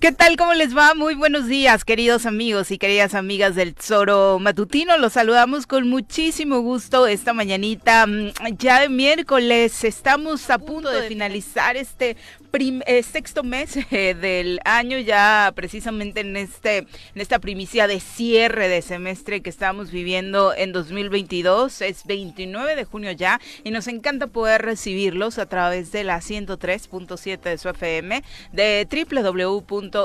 ¿Qué tal? ¿Cómo les va? Muy buenos días, queridos amigos y queridas amigas del Tesoro Matutino. Los saludamos con muchísimo gusto esta mañanita, mm, ya de miércoles. Estamos a punto de finalizar este eh, sexto mes eh, del año, ya precisamente en este en esta primicia de cierre de semestre que estamos viviendo en 2022. Es 29 de junio ya y nos encanta poder recibirlos a través de la 103.7 de su FM, de www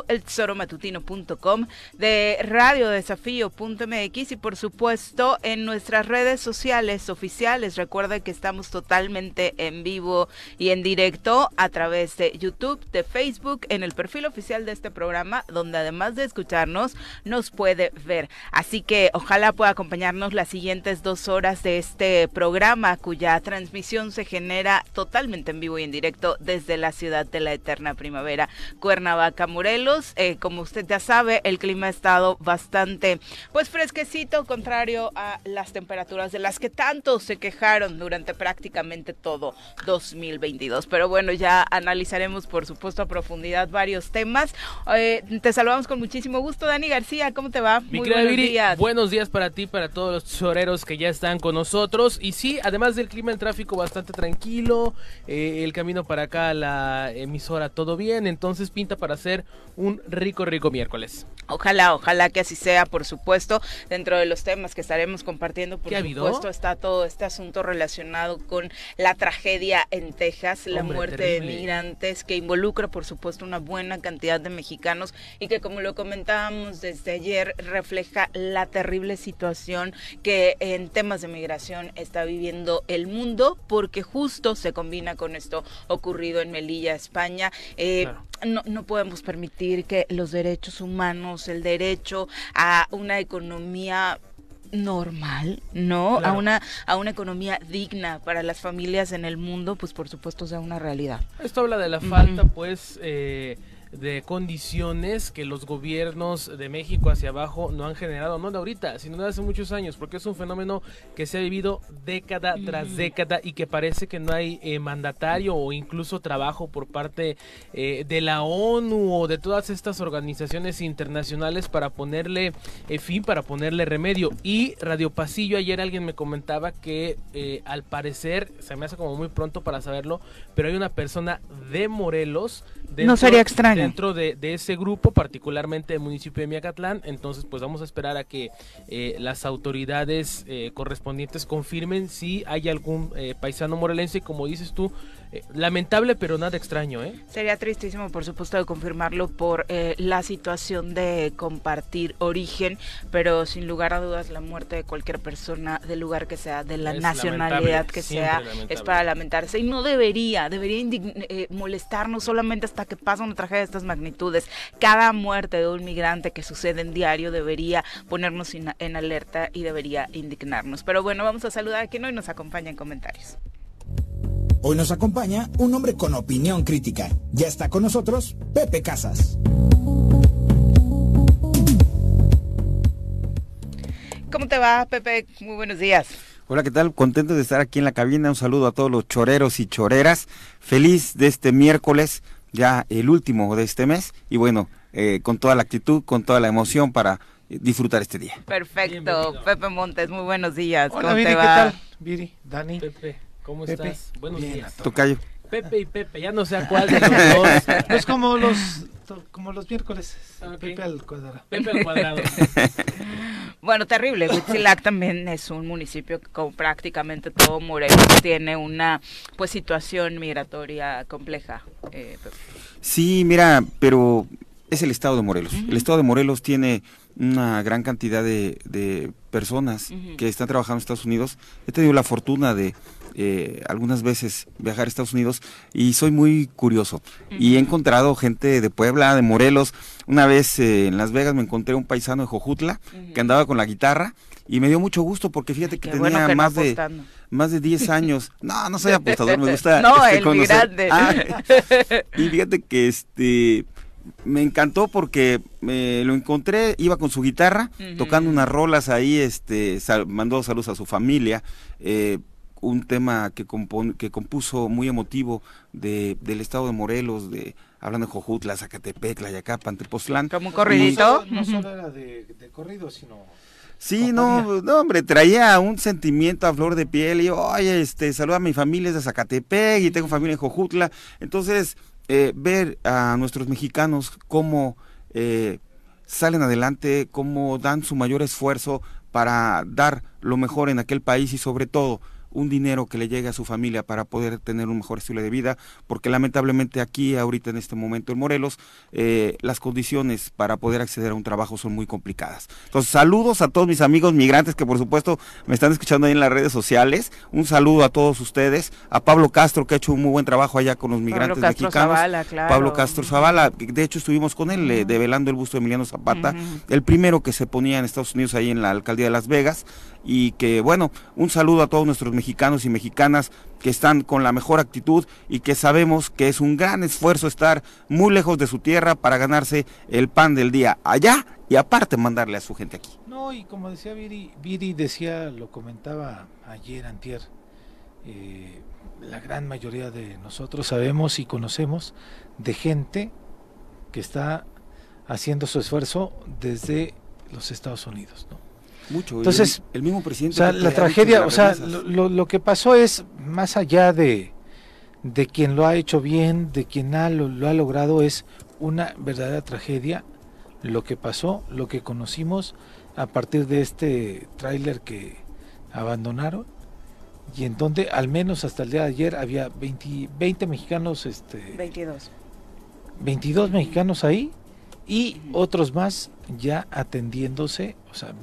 eltesoromatutino.com, de radiodesafío.mx y por supuesto en nuestras redes sociales oficiales. Recuerda que estamos totalmente en vivo y en directo a través de YouTube, de Facebook, en el perfil oficial de este programa, donde además de escucharnos, nos puede ver. Así que ojalá pueda acompañarnos las siguientes dos horas de este programa, cuya transmisión se genera totalmente en vivo y en directo desde la ciudad de la eterna primavera, Cuernavaca, Morelos. Eh, como usted ya sabe, el clima ha estado bastante, pues fresquecito, contrario a las temperaturas de las que tanto se quejaron durante prácticamente todo 2022. Pero bueno, ya analizaremos, por supuesto, a profundidad varios temas. Eh, te saludamos con muchísimo gusto, Dani García. ¿Cómo te va? Muy buenos días. Buenos días para ti, para todos los choreros que ya están con nosotros. Y sí, además del clima, el tráfico bastante tranquilo. Eh, el camino para acá la emisora, todo bien. Entonces pinta para hacer un rico, rico miércoles. Ojalá, ojalá que así sea, por supuesto, dentro de los temas que estaremos compartiendo, por supuesto, está todo este asunto relacionado con la tragedia en Texas, la muerte de migrantes, que involucra, por supuesto, una buena cantidad de mexicanos y que, como lo comentábamos desde ayer, refleja la terrible situación que en temas de migración está viviendo el mundo, porque justo se combina con esto ocurrido en Melilla, España. Eh, no, no podemos permitir que los derechos humanos, el derecho a una economía normal, ¿no? A una a una economía digna para las familias en el mundo, pues por supuesto sea una realidad. Esto habla de la falta, pues, eh, de condiciones que los gobiernos de México hacia abajo no han generado, no de ahorita, sino de hace muchos años, porque es un fenómeno que se ha vivido década tras década y que parece que no hay eh, mandatario o incluso trabajo por parte eh, de la ONU o de todas estas organizaciones internacionales para ponerle eh, fin, para ponerle remedio. Y Radio Pasillo, ayer alguien me comentaba que al parecer, se me hace como muy pronto para saberlo, pero hay una persona de Morelos, no sería extraño dentro de, ese grupo, particularmente el municipio de Miacatlán. Entonces, pues vamos a esperar a que eh, las autoridades eh, correspondientes confirmen si hay algún eh, paisano morelense, como dices tú, eh, lamentable, pero nada extraño, ¿eh? Sería tristísimo, por supuesto, de confirmarlo por eh, la situación de compartir origen, pero sin lugar a dudas la muerte de cualquier persona, del lugar que sea, de la nacionalidad que sea, es para lamentarse y no debería, debería eh, molestarnos solamente hasta que pasa una tragedia de estas magnitudes. Cada muerte de un migrante que sucede en diario debería ponernos en alerta y debería indignarnos. Pero bueno, vamos a saludar a quien hoy nos acompaña en comentarios. Hoy nos acompaña un hombre con opinión crítica. Ya está con nosotros Pepe Casas. ¿Cómo te va, Pepe? Muy buenos días. Hola, ¿qué tal? Contento de estar aquí en la cabina. Un saludo a todos los choreros y choreras. Feliz de este miércoles, ya el último de este mes. Y bueno, eh, con toda la actitud, con toda la emoción para disfrutar este día. Perfecto. Pepe Montes, muy buenos días. Hola, ¿Cómo te va? ¿qué tal? Viri, Dani. Pepe. ¿Cómo estás? Buenos días. Tocayo. Pepe y Pepe, ya no sé a cuál de los dos. Es como los, como los miércoles. Pepe al cuadrado. Pepe al cuadrado. bueno, terrible. Huitzilac también es un municipio que como prácticamente todo Morelos tiene una pues situación migratoria compleja. Eh, sí, mira, pero es el estado de Morelos. El estado de Morelos tiene una gran cantidad de, de personas que están trabajando en Estados Unidos. He tenido la fortuna de eh, algunas veces viajar a Estados Unidos y soy muy curioso. Y he encontrado gente de Puebla, de Morelos. Una vez eh, en Las Vegas me encontré un paisano de Jojutla que andaba con la guitarra y me dio mucho gusto porque fíjate que tenía más de más de 10 años. No, no soy apostador, me gusta no, este, el ah, y fíjate que este me encantó porque me lo encontré, iba con su guitarra, tocando unas rolas ahí, este, mandó saludos a su familia, eh, un tema que, que compuso muy emotivo de, del estado de Morelos, de hablando de Jojutla, Zacatepec, Layacapan, Tepoztlán. ¿Como un corridito? No solo, era de, corrido, sino... Sí, no, no, hombre, traía un sentimiento a flor de piel y, oye, este, saluda a mi familia es de Zacatepec y tengo familia en Jojutla. Entonces, eh, ver a nuestros mexicanos cómo eh, salen adelante, cómo dan su mayor esfuerzo para dar lo mejor en aquel país y sobre todo un dinero que le llegue a su familia para poder tener un mejor estilo de vida, porque lamentablemente aquí, ahorita en este momento en Morelos, eh, las condiciones para poder acceder a un trabajo son muy complicadas. Entonces, saludos a todos mis amigos migrantes que por supuesto me están escuchando ahí en las redes sociales. Un saludo a todos ustedes, a Pablo Castro, que ha hecho un muy buen trabajo allá con los migrantes Pablo Castro mexicanos. Zavala, claro. Pablo Castro Zavala, de hecho estuvimos con él eh, develando el busto de Emiliano Zapata, el primero que se ponía en Estados Unidos ahí en la alcaldía de Las Vegas y que bueno, un saludo a todos nuestros mexicanos y mexicanas que están con la mejor actitud y que sabemos que es un gran esfuerzo estar muy lejos de su tierra para ganarse el pan del día allá y aparte mandarle a su gente aquí. No, y como decía Viri, Viri decía, lo comentaba ayer, antier, eh, la gran mayoría de nosotros sabemos y conocemos de gente que está haciendo su esfuerzo desde los Estados Unidos, ¿no? Mucho. Entonces, el, mismo presidente. O sea, la tragedia, o sea, lo, lo, que pasó es más allá de, de quien lo ha hecho bien, de quien ha, lo, ha logrado, es una verdadera tragedia. Lo que pasó, lo que conocimos a partir de este tráiler que abandonaron y en donde al menos hasta el día de ayer había 20, 20 mexicanos, este, 22. 22 mexicanos ahí y otros más ya atendiéndose, o sea,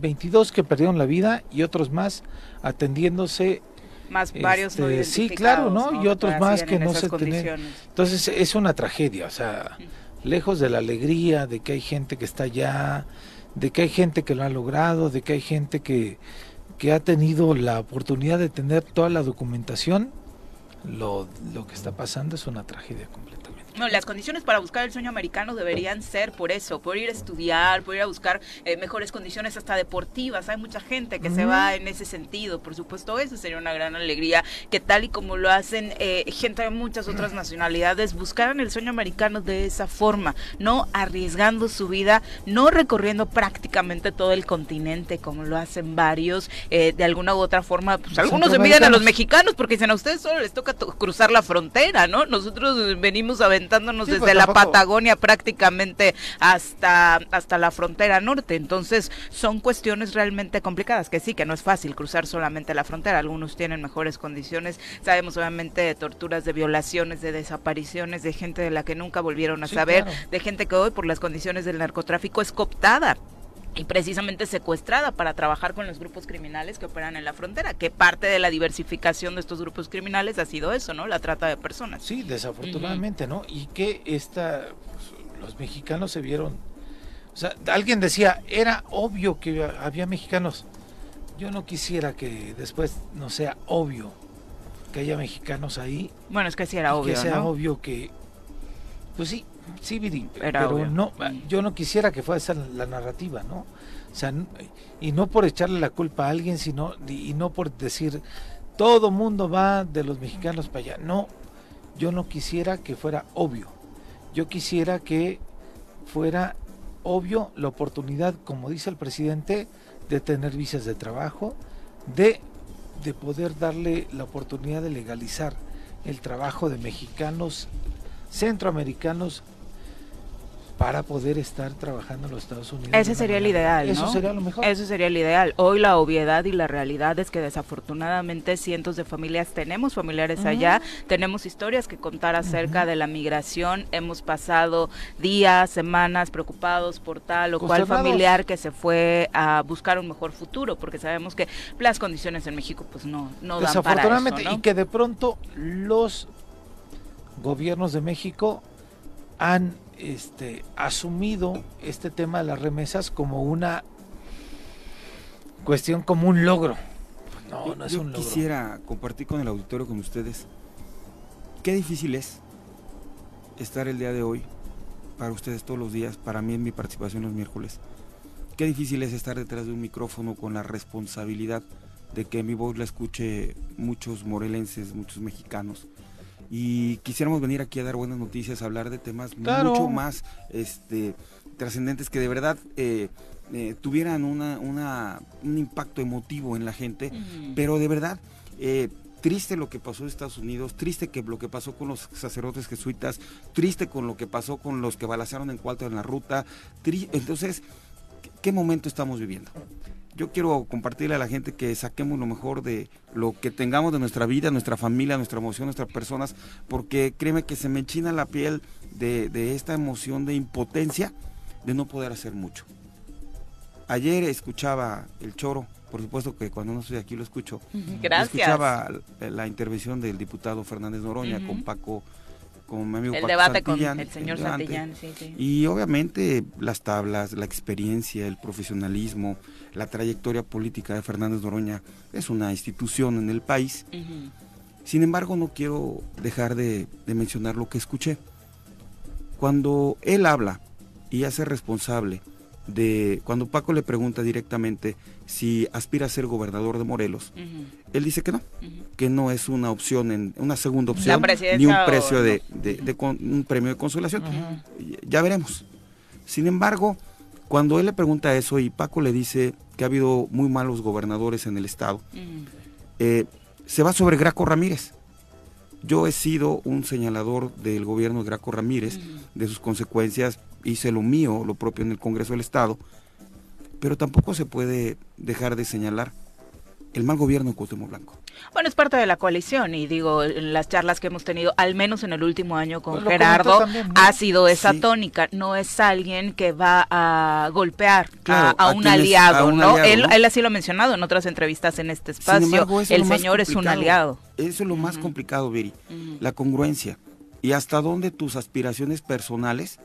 22 que perdieron la vida y otros más atendiéndose. Más varios este, Sí, claro, ¿no? Y otros más que no se tienen. Entonces es una tragedia, o sea, lejos de la alegría de que hay gente que está allá, de que hay gente que lo ha logrado, de que hay gente que, que ha tenido la oportunidad de tener toda la documentación, lo, lo que está pasando es una tragedia completa. No, las condiciones para buscar el sueño americano deberían ser por eso, por ir a estudiar, por ir a buscar eh, mejores condiciones hasta deportivas. Hay mucha gente que se va en ese sentido. Por supuesto, eso sería una gran alegría que tal y como lo hacen eh, gente de muchas otras nacionalidades, buscaran el sueño americano de esa forma, no arriesgando su vida, no recorriendo prácticamente todo el continente como lo hacen varios, eh, de alguna u otra forma. Pues algunos se miden a los mexicanos porque dicen a ustedes solo les toca cruzar la frontera, ¿no? Nosotros venimos a ver desde pues, la Patagonia prácticamente hasta, hasta la frontera norte. Entonces son cuestiones realmente complicadas, que sí, que no es fácil cruzar solamente la frontera. Algunos tienen mejores condiciones. Sabemos obviamente de torturas, de violaciones, de desapariciones, de gente de la que nunca volvieron a saber, de gente que hoy por las condiciones del narcotráfico es cooptada y precisamente secuestrada para trabajar con los grupos criminales que operan en la frontera, que parte de la diversificación de estos grupos criminales ha sido eso, ¿no? La trata de personas. Sí, desafortunadamente, ¿no? Y que esta, pues, los mexicanos se vieron, o sea, alguien decía, era obvio que había mexicanos. Yo no quisiera que después no sea obvio que haya mexicanos ahí. Bueno, es que sí era obvio, que sea obvio que, pues sí, Sí, pero no, yo no quisiera que fuera esa la narrativa, ¿no? O sea, y no por echarle la culpa a alguien, sino y no por decir todo mundo va de los mexicanos para allá. No, yo no quisiera que fuera obvio. Yo quisiera que fuera obvio la oportunidad, como dice el presidente, de tener visas de trabajo, de, de poder darle la oportunidad de legalizar el trabajo de mexicanos, centroamericanos para poder estar trabajando en los Estados Unidos. Ese sería el ideal, ¿no? Eso sería lo mejor. Eso sería el ideal. Hoy la obviedad y la realidad es que desafortunadamente cientos de familias tenemos familiares allá, tenemos historias que contar acerca de la migración, hemos pasado días, semanas preocupados por tal o cual familiar que se fue a buscar un mejor futuro, porque sabemos que las condiciones en México pues no, no dan para eso, y que de pronto los gobiernos de México han este, asumido este tema de las remesas como una cuestión, como un logro. No, no es un logro. Quisiera compartir con el auditorio, con ustedes, qué difícil es estar el día de hoy, para ustedes todos los días, para mí en mi participación los miércoles. Qué difícil es estar detrás de un micrófono con la responsabilidad de que mi voz la escuche muchos morelenses, muchos mexicanos. Y quisiéramos venir aquí a dar buenas noticias, a hablar de temas mucho más este, trascendentes que de verdad eh, eh, tuvieran una, un impacto emotivo en la gente, pero de verdad... Eh, triste lo que pasó en Estados Unidos, triste que lo que pasó con los sacerdotes jesuitas, triste con lo que pasó con los que balazaron en Cuarto en la ruta. Entonces, ¿qué momento estamos viviendo? Yo quiero compartirle a la gente que saquemos lo mejor de lo que tengamos de nuestra vida, nuestra familia, nuestra emoción, nuestras personas, porque créeme que se me enchina la piel de, esta emoción de impotencia de no poder hacer mucho. Ayer escuchaba el choro, por supuesto que cuando no estoy aquí lo escucho. Gracias. Escuchaba la intervención del diputado Fernández Noroña con Paco con mi amigo el debate con el señor Santillán, sí, sí. Y obviamente las tablas, la experiencia, el profesionalismo, la trayectoria política de Fernández Noroña es una institución en el país. Sin embargo, no quiero dejar de, de mencionar lo que escuché. Cuando él habla y hace responsable de cuando Paco le pregunta directamente si aspira a ser gobernador de Morelos, él dice que no, que no es una opción, en, una segunda opción, ni un precio de, un premio de consolación. Ya veremos. Sin embargo, cuando él le pregunta eso y Paco le dice que ha habido muy malos gobernadores en el estado, eh, se va sobre Graco Ramírez. Yo he sido un señalador del gobierno de Graco Ramírez, de sus consecuencias hice lo mío, lo propio en el Congreso del Estado, pero tampoco se puede dejar de señalar el mal gobierno de Cuauhtémoc Blanco. Bueno, es parte de la coalición y digo, en las charlas que hemos tenido, al menos en el último año con pues Gerardo, ha sido esa tónica. No es alguien que va a golpear a, un aliado, ¿no? Él, así lo ha mencionado en otras entrevistas en este espacio. el señor es un aliado. Eso es lo más complicado, Viri, la congruencia. Y hasta dónde tus aspiraciones personales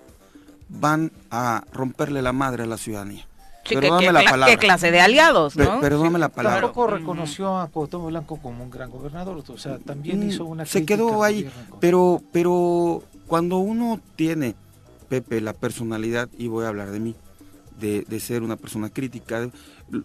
van a romperle la madre a la ciudadanía. perdóname la palabra. ¿Qué clase de aliados, no? perdóname la palabra. Tampoco reconoció a Cuauhtémoc Blanco como un gran gobernador, o sea, también mm, hizo una Se quedó ahí, pero, pero cuando uno tiene, Pepe, la personalidad, y voy a hablar de mí, de, de ser una persona crítica,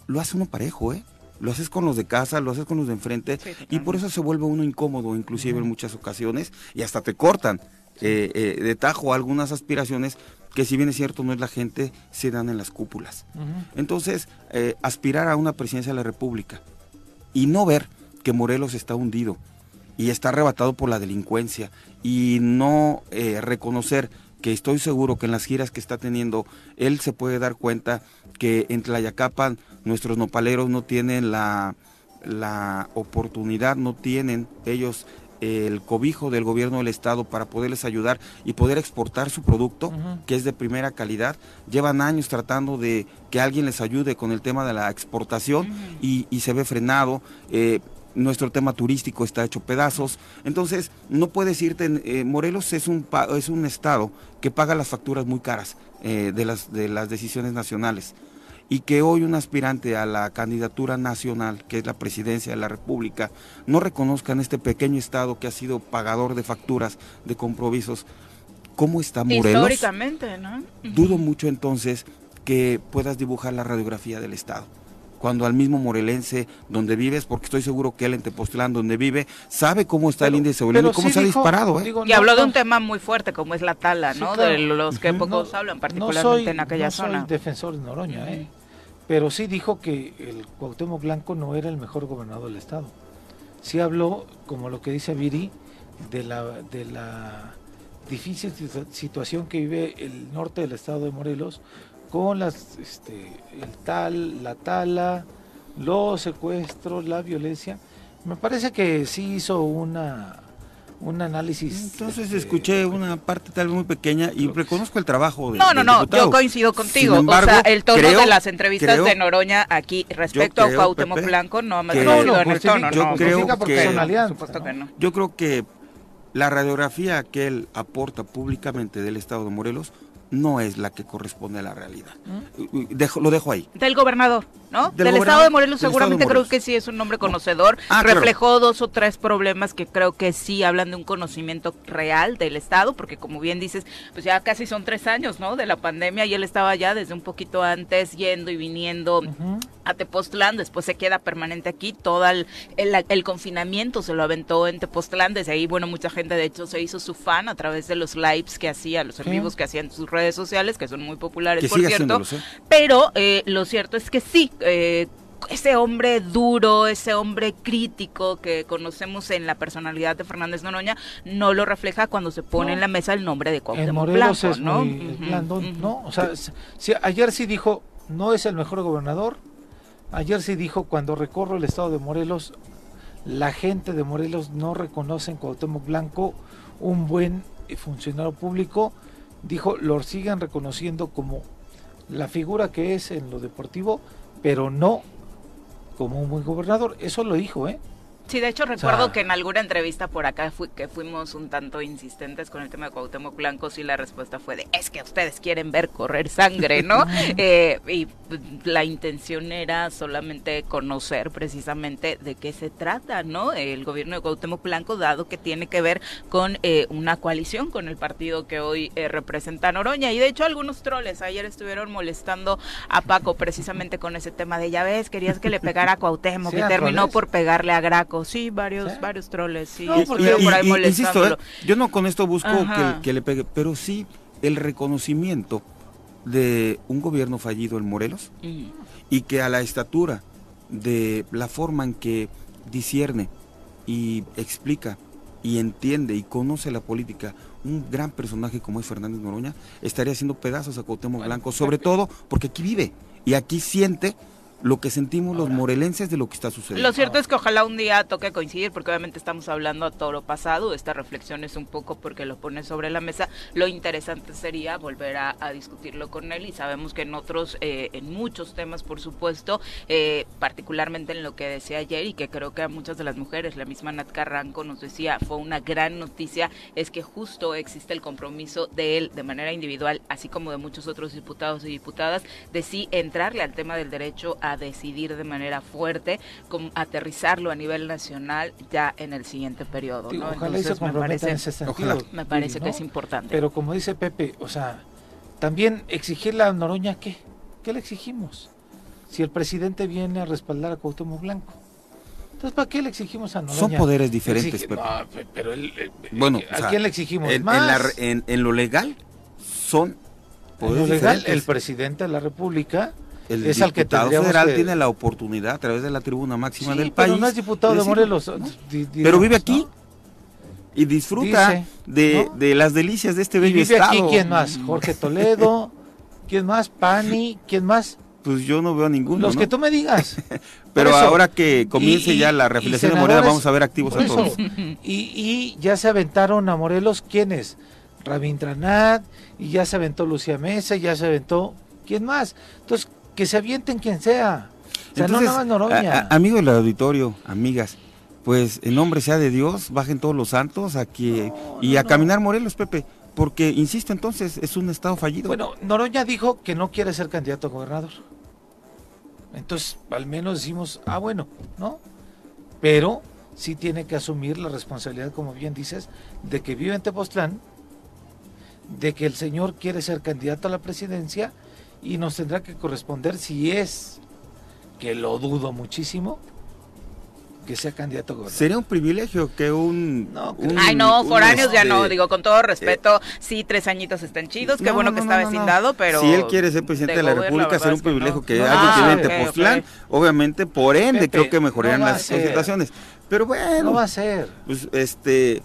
lo hace uno parejo, ¿eh? Lo haces con los de casa, lo haces con los de enfrente, y por eso se vuelve uno incómodo, inclusive en muchas ocasiones, y hasta te cortan. Eh, eh, de tajo algunas aspiraciones que si bien es cierto no es la gente, se dan en las cúpulas. Entonces, eh, aspirar a una presidencia de la República y no ver que Morelos está hundido y está arrebatado por la delincuencia y no eh, reconocer que estoy seguro que en las giras que está teniendo, él se puede dar cuenta que en Tlayacapan nuestros nopaleros no tienen la, la oportunidad, no tienen ellos el cobijo del gobierno del estado para poderles ayudar y poder exportar su producto, que es de primera calidad. Llevan años tratando de que alguien les ayude con el tema de la exportación y, se ve frenado. Eh, nuestro tema turístico está hecho pedazos. Entonces, no puedes irte. Eh, Morelos es un, es un estado que paga las facturas muy caras eh, de, las, de las decisiones nacionales y que hoy un aspirante a la candidatura nacional, que es la presidencia de la República, no reconozca en este pequeño estado que ha sido pagador de facturas, de compromisos, ¿cómo está Morelos? Históricamente, ¿no? Dudo mucho entonces que puedas dibujar la radiografía del estado cuando al mismo morelense donde vives, porque estoy seguro que él en Tepoztlán donde vive, sabe cómo está el índice de violencia, cómo se ha disparado. ¿eh? y habló de un tema muy fuerte como es la tala, ¿no? De los que pocos hablan, particularmente en aquella zona. No soy defensor de Noroña, ¿eh? Pero sí dijo que el Cuauhtémoc Blanco no era el mejor gobernador del estado. Sí habló, como lo que dice Viri, de la, de la difícil situación que vive el norte del estado de Morelos con las, este, el tal, la tala, los secuestros, la violencia. Me parece que sí hizo una un análisis. Entonces este, escuché una parte tal vez muy pequeña y reconozco el trabajo de No, no, no, yo coincido contigo. o sea, el tono de las entrevistas de Noroña aquí respecto a Cuauhtémoc Blanco no me no, no, en el tono, yo Creo que, Yo creo que la radiografía que él aporta públicamente del estado de Morelos no es la que corresponde a la realidad. ¿Mm? lo dejo ahí. Del gobernador, ¿no? Del, estado de Morelos seguramente creo que sí es un nombre conocedor. Ah, Reflejó dos o tres problemas que creo que sí hablan de un conocimiento real del estado, porque como bien dices, pues ya casi son tres años, ¿no? De la pandemia y él estaba ya desde un poquito antes yendo y viniendo a Tepoztlán, después se queda permanente aquí, todo el, el, confinamiento se lo aventó en Tepoztlán, desde ahí, bueno, mucha gente de hecho se hizo su fan a través de los lives que hacía, los amigos que hacía en sus redes sociales, que son muy populares, por cierto, ¿eh? pero eh, lo cierto es que sí, eh, ese hombre duro, ese hombre crítico que conocemos en la personalidad de Fernández Noroña, no lo refleja cuando se pone en la mesa el nombre de Cuauhtémoc Blanco, ¿no? ¿no? O sea, ayer sí dijo, no es el mejor gobernador, Ayer se dijo, cuando recorro el estado de Morelos, la gente de Morelos no reconoce en Cuauhtémoc Blanco un buen funcionario público. Dijo, lo siguen reconociendo como la figura que es en lo deportivo, pero no como un buen gobernador. Eso lo dijo, ¿eh? Sí, de hecho recuerdo que en alguna entrevista por acá fui, que fuimos un tanto insistentes con el tema de Cuauhtémoc Blanco y la respuesta fue de, es que ustedes quieren ver correr sangre, ¿no? eh, y la intención era solamente conocer precisamente de qué se trata, ¿no? El gobierno de Cuauhtémoc Blanco, dado que tiene que ver con eh, una coalición con el partido que hoy eh, representa Noroña. Y de hecho algunos troles ayer estuvieron molestando a Paco precisamente con ese tema de, ya ves, querías que le pegara a Cuauhtémoc y terminó por pegarle a Graco sí, varios, varios troles, sí. insisto, ¿eh? yo no con esto busco que, le pegue, pero sí el reconocimiento de un gobierno fallido en Morelos mm. y que a la estatura de la forma en que discierne y explica y entiende y conoce la política un gran personaje como es Fernández Noroña estaría haciendo pedazos a Cuauhtémoc Blanco, sobre todo porque aquí vive y aquí siente lo que sentimos los morelenses de lo que está sucediendo. Lo cierto es que ojalá un día toque coincidir, porque obviamente estamos hablando a todo lo pasado, esta reflexión es un poco porque lo pone sobre la mesa, lo interesante sería volver a, discutirlo con él y sabemos que en otros, eh, en muchos temas por supuesto, eh, particularmente en lo que decía ayer y que creo que a muchas de las mujeres, la misma Nat Carranco nos decía, fue una gran noticia, es que justo existe el compromiso de él de manera individual, así como de muchos otros diputados y diputadas, de sí entrarle al tema del derecho a a decidir de manera fuerte, como aterrizarlo a nivel nacional ya en el siguiente periodo. ¿no? Ojalá Entonces, me parece, en ese sentido, me parece que es importante. Pero como dice Pepe, o sea, también exigirle a Noroña, ¿qué? ¿Qué le exigimos? Si el presidente viene a respaldar a Cuauhtémoc Blanco. Entonces, ¿para qué le exigimos a Noroña? Son poderes diferentes, Pepe. pero bueno, ¿a quién le exigimos en, más? En, en, lo legal son poderes en lo legal, el presidente de la República el es al que federal tiene la oportunidad a través de la tribuna máxima del país. Pero no es diputado de Morelos. pero vive aquí y disfruta de, las delicias de este bello vive aquí quién más? Jorge Toledo, ¿quién más? Pani, ¿quién más? Pues yo no veo a ninguno. Los que tú me digas. pero ahora que comience ya la reflexión de Morelos, vamos a ver activos a todos. Y, ya se aventaron a Morelos, ¿quiénes? Rabindranath, y ya se aventó Lucía Mesa, ya se aventó. ¿Quién más? Entonces, que se avienten quien sea. O sea, no nada más Noroña. amigos del auditorio, amigas, pues en nombre sea de Dios, bajen todos los santos aquí y a caminar Morelos, Pepe. Porque, insisto, entonces es un estado fallido. Bueno, Noroña dijo que no quiere ser candidato a gobernador. Entonces, al menos decimos, ah, bueno, ¿no? Pero sí tiene que asumir la responsabilidad, como bien dices, de que vive en Tepoztlán, de que el señor quiere ser candidato a la presidencia y nos tendrá que corresponder si es, que lo dudo muchísimo, que sea candidato a gobernador. Sería un privilegio que un... No, Ay, no, foráneos ya no, este, digo, con todo respeto, eh, sí, tres añitos están chidos, qué bueno que está vecindado, pero... Si él quiere ser presidente de, la República, será un privilegio que, alguien que viene okay, obviamente, por ende, creo que mejorarían las situaciones. Pero bueno... No va a ser. Pues, este...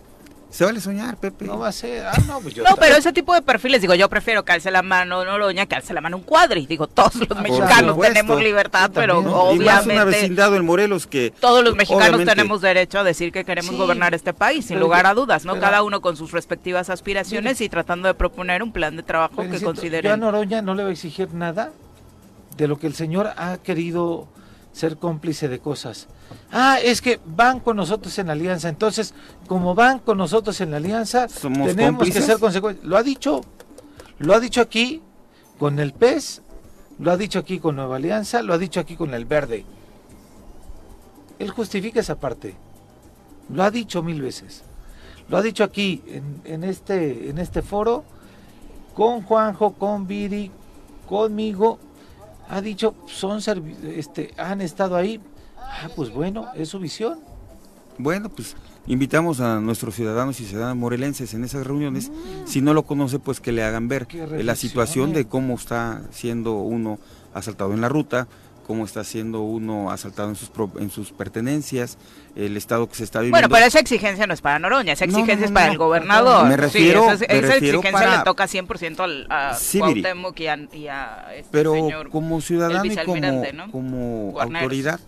Se vale soñar, Pepe. No va a ser. Ah, no, pues yo no pero ese tipo de perfiles, digo, yo prefiero que alce la mano Noroña que alce la mano un cuadri. Digo, todos los ah, mexicanos tenemos libertad, pero obviamente. Y más una vecindad en Morelos que. Todos los mexicanos tenemos derecho a decir que queremos gobernar este país, sin lugar a dudas, ¿no? Cada uno con sus respectivas aspiraciones y tratando de proponer un plan de trabajo que considere. Yo a Noroña no le voy a exigir nada de lo que el señor ha querido ser cómplice de cosas. Ah, es que van con nosotros en la alianza. Entonces, como van con nosotros en la alianza, tenemos que ser consecuentes. Lo ha dicho, lo ha dicho aquí con el PES, lo ha dicho aquí con Nueva Alianza, lo ha dicho aquí con el Verde. Él justifica esa parte. Lo ha dicho mil veces. Lo ha dicho aquí en, en este, en este foro con Juanjo, con Viri, conmigo ha dicho, son este, han estado ahí. Ah, pues bueno, es su visión. Bueno, pues invitamos a nuestros ciudadanos y ciudadanas morelenses en esas reuniones. Mm. Si no lo conoce, pues que le hagan ver la situación de cómo está siendo uno asaltado en la ruta, cómo está siendo uno asaltado en sus, en sus pertenencias, el estado que se está viviendo. Bueno, pero esa exigencia no es para Noroña, esa exigencia es para el gobernador. Me refiero, esa, exigencia le toca 100% al, a Cuauhtémoc y a, este Pero como ciudadano y como, como autoridad,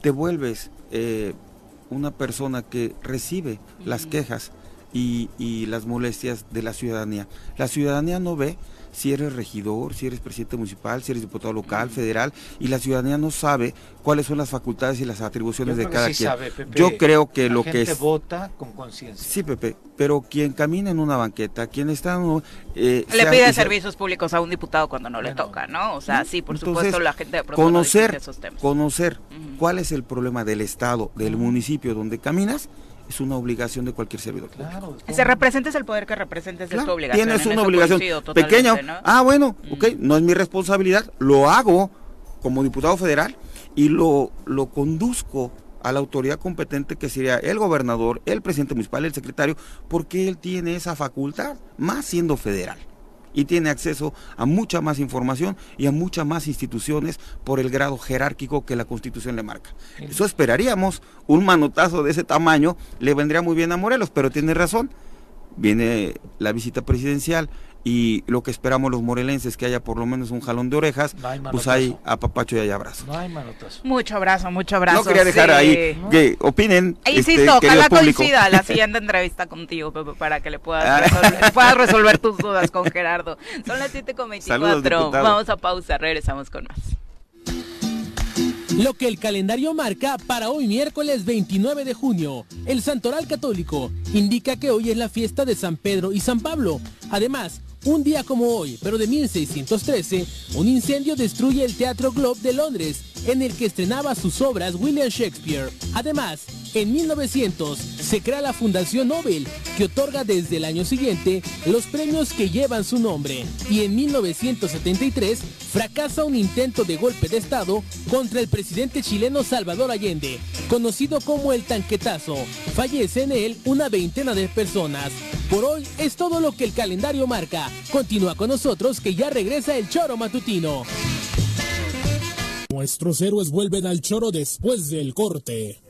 te vuelves eh, una persona que recibe las quejas y, y las molestias de la ciudadanía. La ciudadanía no ve si eres regidor, si eres presidente municipal, si eres diputado local, federal, y la ciudadanía no sabe cuáles son las facultades y las atribuciones de cada quien. Yo creo que lo que es... vota con conciencia. Sí, Pepe, pero quien camina en una banqueta, quien está... Eh, le pide servicios públicos a un diputado cuando no le toca, ¿no? O sea, sí, por supuesto, la gente conocer, Conocer cuál es el problema del Estado, del municipio donde caminas, es una obligación de cualquier servidor claro, Se representes el poder que representes es tu obligación. Tienes una obligación. pequeña. Ah, bueno, ok, no es mi responsabilidad, lo hago como diputado federal y lo, lo conduzco a la autoridad competente que sería el gobernador, el presidente municipal, el secretario, porque él tiene esa facultad, más siendo federal y tiene acceso a mucha más información y a muchas más instituciones por el grado jerárquico que la Constitución le marca. Eso esperaríamos, un manotazo de ese tamaño le vendría muy bien a Morelos, pero tiene razón. Viene la visita presidencial, y lo que esperamos los morelenses que haya por lo menos un jalón de orejas, pues hay apapacho y hay abrazo. No hay. Mucho abrazo, mucho abrazo. No quería dejar ahí que opinen. E insisto, este, ojalá coincida la siguiente entrevista contigo, para que le puedas ah. resolver, puedas resolver tus dudas con Gerardo. Son las 7.24, vamos a pausa, regresamos con más. Lo que el calendario marca para hoy miércoles 29 de junio, el Santoral Católico indica que hoy es la fiesta de San Pedro y San Pablo. Además, un día como hoy, pero de 1613, un incendio destruye el Teatro Globe de Londres, en el que estrenaba sus obras William Shakespeare. Además, en 1900 se crea la Fundación Nobel, que otorga desde el año siguiente los premios que llevan su nombre. Y en 1973 fracasa un intento de golpe de Estado contra el presidente chileno Salvador Allende, conocido como el tanquetazo. Fallece en él una veintena de personas. Por hoy es todo lo que el calendario marca. Continúa con nosotros que ya regresa el choro matutino. Nuestros héroes vuelven al choro después del corte.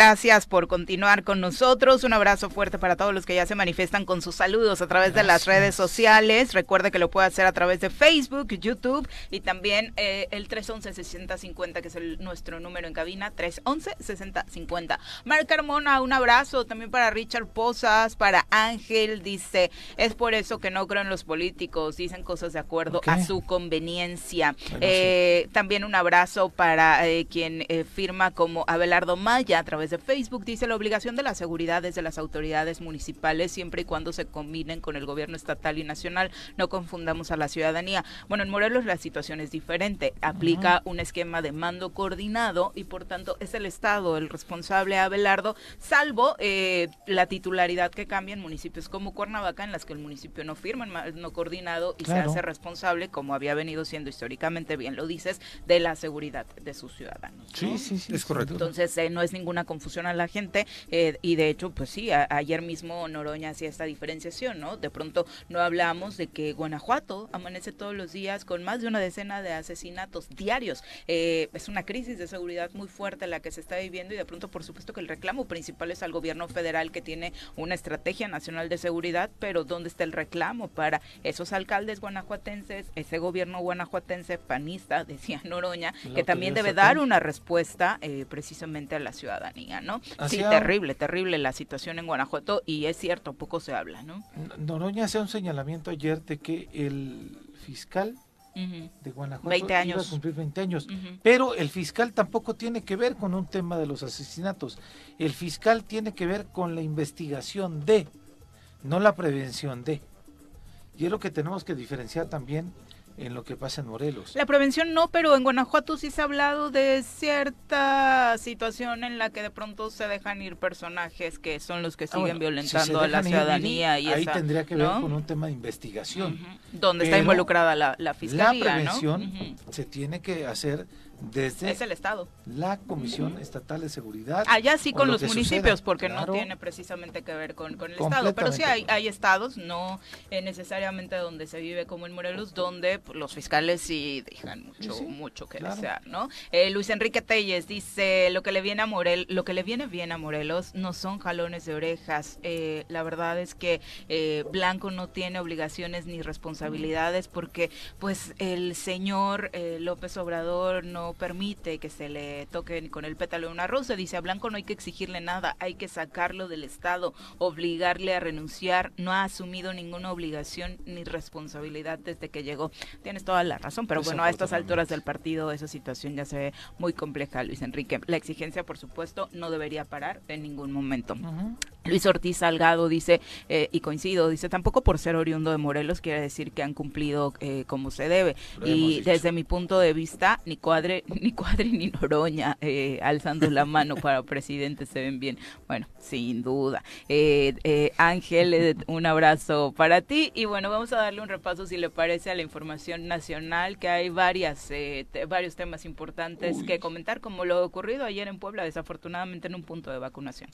Gracias por continuar con nosotros. Un abrazo fuerte para todos los que ya se manifiestan con sus saludos a través de las redes sociales. Recuerde que lo puede hacer a través de Facebook, YouTube y también eh, el 311-6050, que es el, nuestro número en cabina, 311-6050. Mar Carmona, un abrazo también para Richard Posas, para Ángel, dice, es por eso que no creo en los políticos, dicen cosas de acuerdo a su conveniencia. Eh, también un abrazo para eh, quien firma como Abelardo Maya a través de Facebook. Dice la obligación de la seguridad desde las autoridades municipales siempre y cuando se combinen con el gobierno estatal y nacional. No confundamos a la ciudadanía. Bueno, en Morelos la situación es diferente. Aplica un esquema de mando coordinado y por tanto es el Estado el responsable Abelardo, salvo eh, la titularidad que cambia en municipios como Cuernavaca, en las que el municipio no firma el mando coordinado y se hace responsable, como había venido siendo históricamente, bien lo dices, de la seguridad de sus ciudadanos. Sí, sí, sí, es correcto. Entonces, eh, no es ninguna confusión a la gente eh, y de hecho, pues sí, ayer mismo Noroña hacía esta diferenciación, ¿no? De pronto no hablamos de que Guanajuato amanece todos los días con más de una decena de asesinatos diarios. Eh, es una crisis de seguridad muy fuerte la que se está viviendo y de pronto, por supuesto, que el reclamo principal es al gobierno federal que tiene una estrategia nacional de seguridad, pero ¿dónde está el reclamo para esos alcaldes guanajuatenses, ese gobierno guanajuatense panista, decía Noroña, que también debe dar una respuesta eh, precisamente a la ciudadanía? Sí, terrible, terrible la situación en Guanajuato y es cierto, poco se habla, ¿no? Noroña hace un señalamiento ayer de que el fiscal de Guanajuato 20 años. iba a cumplir 20 años, pero el fiscal tampoco tiene que ver con un tema de los asesinatos, el fiscal tiene que ver con la investigación de, no la prevención de. Y es lo que tenemos que diferenciar también en lo que pasa en Morelos. La prevención no, pero en Guanajuato sí se ha hablado de cierta situación en la que de pronto se dejan ir personajes que son los que ah, siguen violentando a la ciudadanía. y ahí tendría que ver con un tema de investigación. Donde está involucrada la, la fiscalía. La prevención se tiene que hacer desde es el Estado. La Comisión Estatal de Seguridad. Allá sí con los municipios, porque no tiene precisamente que ver con, el Estado. Pero sí hay, hay estados, no eh, necesariamente donde se vive como en Morelos, donde los fiscales sí dejan mucho, mucho que desear, ¿no? Eh, Luis Enrique Telles dice, lo que le viene a Morel, lo que le viene bien a Morelos no son jalones de orejas. Eh, la verdad es que Blanco no tiene obligaciones ni responsabilidades porque pues el señor López Obrador no permite que se le toque con el pétalo de una rosa. Dice, a Blanco no hay que exigirle nada, hay que sacarlo del Estado, obligarle a renunciar. No ha asumido ninguna obligación ni responsabilidad desde que llegó. Tienes toda la razón, pero bueno, a estas alturas del partido esa situación ya se ve muy compleja, Luis Enrique. La exigencia, por supuesto, no debería parar en ningún momento. Luis Ortiz Salgado dice, eh, y coincido, dice, tampoco por ser oriundo de Morelos quiere decir que han cumplido eh, como se debe. y desde mi punto de vista, ni cuadre, ni cuadre ni Noroña eh, alzando la mano para presidente se ven bien. Bueno, sin duda. Ángel, un abrazo para ti. Y bueno, vamos a darle un repaso, si le parece, a la información nacional, que hay varias, varios temas importantes que comentar, como lo ocurrido ayer en Puebla, desafortunadamente en un punto de vacunación.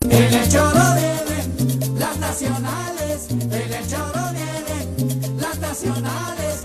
En el choro vienen las nacionales, en el choro vienen las nacionales,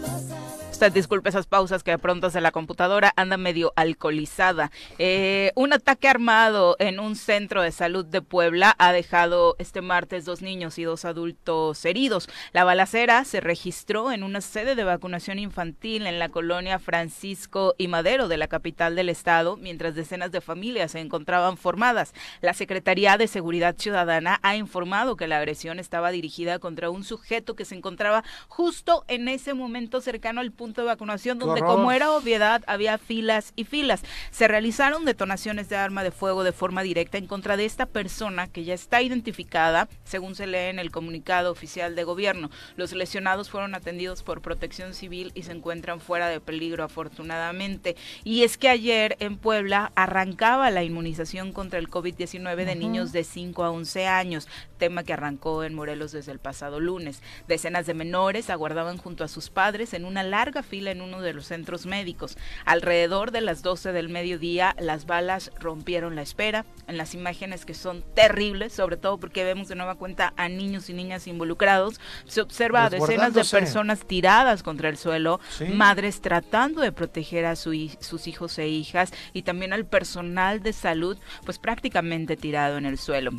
usted disculpe esas pausas que de pronto hace la computadora, anda medio alcoholizada. Eh, un ataque armado en un centro de salud de Puebla ha dejado este martes dos niños y dos adultos heridos. La balacera se registró en una sede de vacunación infantil en la colonia Francisco y Madero de la capital del estado, mientras decenas de familias se encontraban formadas. La Secretaría de Seguridad Ciudadana ha informado que la agresión estaba dirigida contra un sujeto que se encontraba justo en ese momento cercano al punto de vacunación donde como era obviedad había filas y filas. Se realizaron detonaciones de arma de fuego de forma directa en contra de esta persona que ya está identificada, según se lee en el comunicado oficial de gobierno. Los lesionados fueron atendidos por protección civil y se encuentran fuera de peligro afortunadamente. Y es que ayer en Puebla arrancaba la inmunización contra el COVID-19 de niños de 5 a 11 años, tema que arrancó en Morelos desde el pasado lunes. Decenas de menores aguardaban junto a sus padres en una larga fila en uno de los centros médicos. Alrededor de las 12 del mediodía, las balas rompieron la espera. En las imágenes que son terribles, sobre todo porque vemos de nueva cuenta a niños y niñas involucrados, se observa a decenas de personas tiradas contra el suelo, madres tratando de proteger a sus hijos e hijas y también al personal de salud, pues prácticamente tirado en el suelo.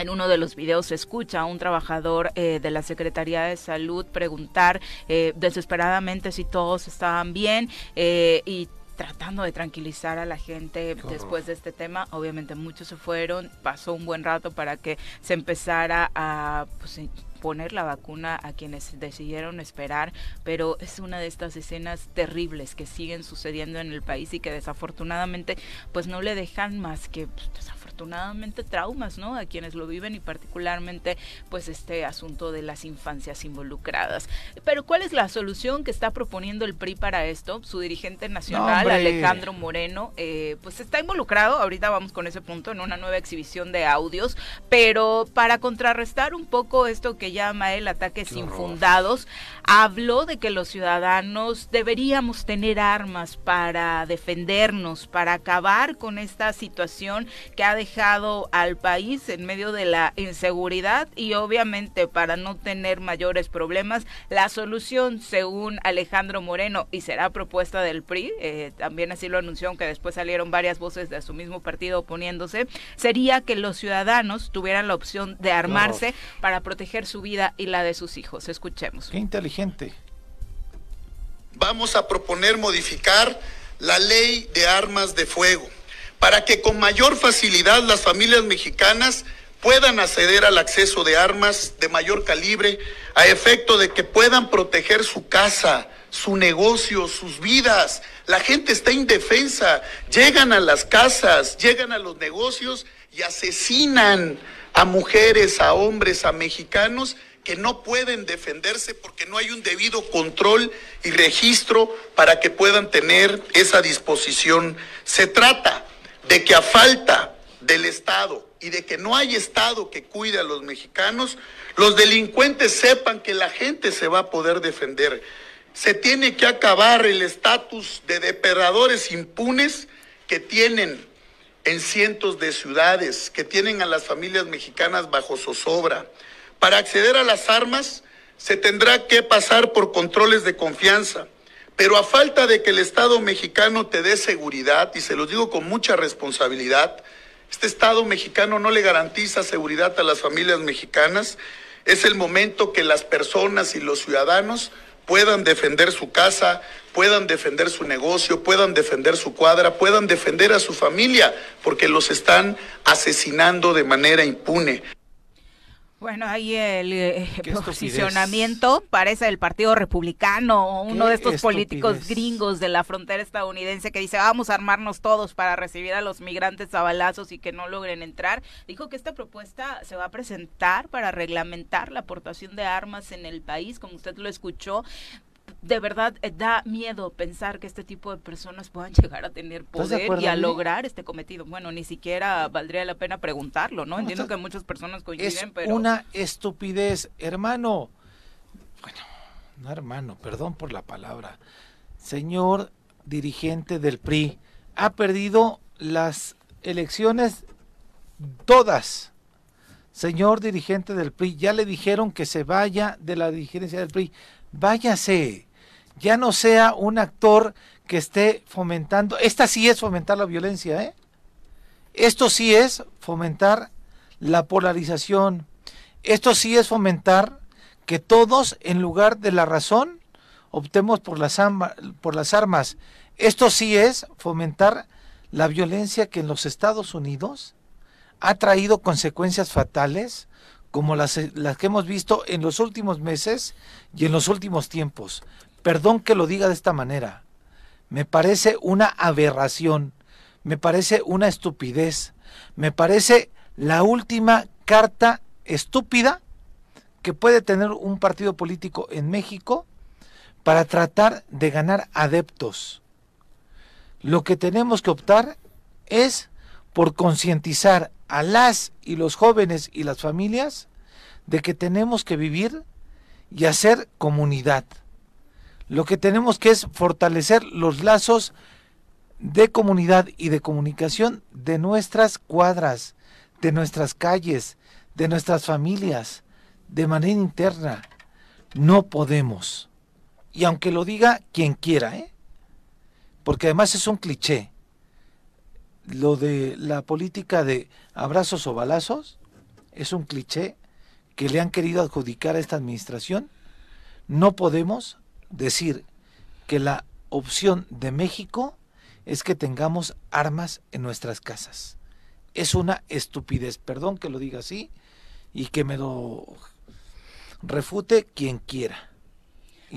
En uno de los videos se escucha a un trabajador eh, de la Secretaría de Salud preguntar eh, desesperadamente si todos estaban bien eh, y tratando de tranquilizar a la gente después de este tema. Obviamente muchos se fueron, pasó un buen rato para que se empezara a pues, poner la vacuna a quienes decidieron esperar, pero es una de estas escenas terribles que siguen sucediendo en el país y que desafortunadamente pues no le dejan más que pues, desafortunadamente traumas, ¿no? A quienes lo viven y particularmente pues este asunto de las infancias involucradas. Pero ¿cuál es la solución que está proponiendo el PRI para esto? Su dirigente nacional, Alejandro Moreno, eh, pues está involucrado, ahorita vamos con ese punto, en una nueva exhibición de audios, pero para contrarrestar un poco esto que llama el ataques infundados, habló de que los ciudadanos deberíamos tener armas para defendernos, para acabar con esta situación que ha dejado al país en medio de la inseguridad y obviamente para no tener mayores problemas, la solución según Alejandro Moreno y será propuesta del PRI, eh, también así lo anunció, aunque después salieron varias voces de su mismo partido oponiéndose, sería que los ciudadanos tuvieran la opción de armarse para proteger su vida y la de sus hijos. Escuchemos. Qué inteligente. Vamos a proponer modificar la ley de armas de fuego para que con mayor facilidad las familias mexicanas puedan acceder al acceso de armas de mayor calibre a efecto de que puedan proteger su casa, su negocio, sus vidas. La gente está indefensa, llegan a las casas, llegan a los negocios y asesinan a mujeres, a hombres, a mexicanos que no pueden defenderse porque no hay un debido control y registro para que puedan tener esa disposición. Se trata de que a falta del Estado y de que no hay Estado que cuide a los mexicanos, los delincuentes sepan que la gente se va a poder defender. Se tiene que acabar el estatus de depredadores impunes que tienen en cientos de ciudades, que tienen a las familias mexicanas bajo zozobra. Para acceder a las armas se tendrá que pasar por controles de confianza, pero a falta de que el Estado mexicano te dé seguridad, y se los digo con mucha responsabilidad, este Estado mexicano no le garantiza seguridad a las familias mexicanas, es el momento que las personas y los ciudadanos puedan defender su casa, puedan defender su negocio, puedan defender su cuadra, puedan defender a su familia, porque los están asesinando de manera impune. Bueno, ahí el eh, posicionamiento parece del Partido Republicano, uno de estos políticos gringos de la frontera estadounidense que dice vamos a armarnos todos para recibir a los migrantes a balazos y que no logren entrar. Dijo que esta propuesta se va a presentar para reglamentar la aportación de armas en el país, como usted lo escuchó, de verdad eh, da miedo pensar que este tipo de personas puedan llegar a tener poder y a lograr este cometido. Bueno, ni siquiera valdría la pena preguntarlo, ¿no? Entiendo que muchas personas coinciden, es pero... una estupidez, hermano. Bueno, no hermano, perdón por la palabra. Señor dirigente del PRI, ha perdido las elecciones todas. Señor dirigente del PRI, ya le dijeron que se vaya de la dirigencia del PRI váyase, ya no sea un actor que esté fomentando, esta sí es fomentar la violencia, ¿eh? Esto sí es fomentar la polarización, esto sí es fomentar que todos, en lugar de la razón, optemos por las, por las armas. Esto sí es fomentar la violencia que en los Estados Unidos ha traído consecuencias fatales como las, las que hemos visto en los últimos meses y en los últimos tiempos. Perdón que lo diga de esta manera. Me parece una aberración, me parece una estupidez, me parece la última carta estúpida que puede tener un partido político en México para tratar de ganar adeptos. Lo que tenemos que optar es por concientizar a las y los jóvenes y las familias de que tenemos que vivir y hacer comunidad. Lo que tenemos que es fortalecer los lazos de comunidad y de comunicación de nuestras cuadras, de nuestras calles, de nuestras familias, de manera interna. No podemos. Y aunque lo diga quien quiera, ¿eh? porque además es un cliché, lo de la política de abrazos o balazos es un cliché que le han querido adjudicar a esta administración, no podemos decir que la opción de México es que tengamos armas en nuestras casas. Es una estupidez, perdón que lo diga así, y que me lo refute quien quiera.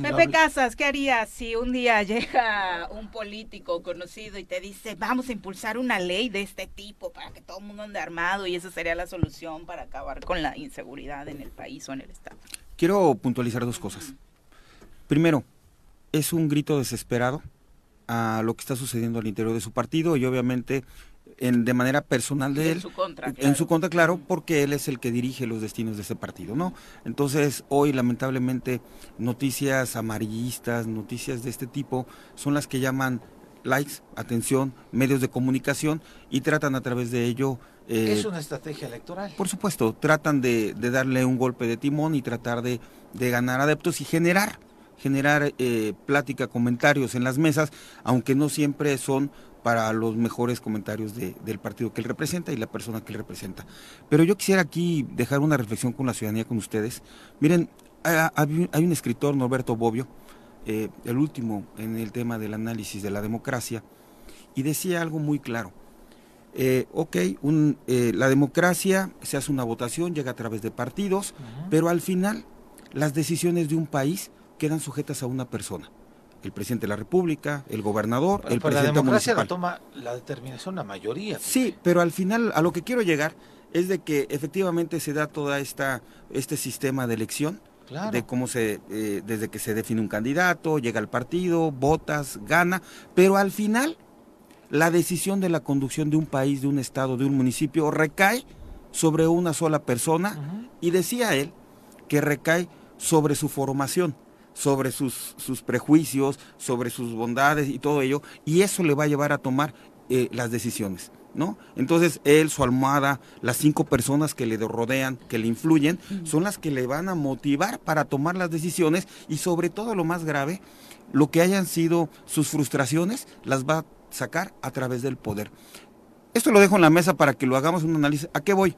Pepe Casas, ¿qué harías si un día llega un político conocido y te dice, vamos a impulsar una ley de este tipo para que todo el mundo ande armado y esa sería la solución para acabar con la inseguridad en el país o en el Estado? Quiero puntualizar dos cosas. Primero, es un grito desesperado a lo que está sucediendo al interior de su partido y obviamente en, de manera personal de él. En su contra, claro. En su contra, claro, porque él es el que dirige los destinos de ese partido, ¿no? Entonces, hoy lamentablemente noticias amarillistas, noticias de este tipo, son las que llaman likes, atención, medios de comunicación y tratan a través de ello Eh, es una estrategia electoral. Por supuesto, tratan de, darle un golpe de timón y tratar de, ganar adeptos y generar, generar eh, plática, comentarios en las mesas, aunque no siempre son para los mejores comentarios del partido que él representa y la persona que él representa. Pero yo quisiera aquí dejar una reflexión con la ciudadanía, con ustedes. Miren, hay un escritor, Norberto Bobbio, eh, el último en el tema del análisis de la democracia, y decía algo muy claro. Eh, ok, eh, la democracia se hace una votación, llega a través de partidos, pero al final las decisiones de un país quedan sujetas a una persona. El presidente de la República, el gobernador, el presidente la democracia la toma la determinación la mayoría. Sí, pero al final a lo que quiero llegar es de que efectivamente se da toda esta este sistema de elección de cómo se, eh, desde que se define un candidato, llega al partido, votas, gana, pero al final la decisión de la conducción de un país, de un estado, de un municipio recae sobre una sola persona y decía él que recae sobre su formación, sobre sus, sus prejuicios, sobre sus bondades y todo ello, y eso le va a llevar a tomar eh, las decisiones. ¿no? Entonces él, su almohada, las cinco personas que le rodean, que le influyen, son las que le van a motivar para tomar las decisiones y sobre todo lo más grave, lo que hayan sido sus frustraciones, las va a sacar a través del poder. Esto lo dejo en la mesa para que lo hagamos un análisis. ¿A qué voy?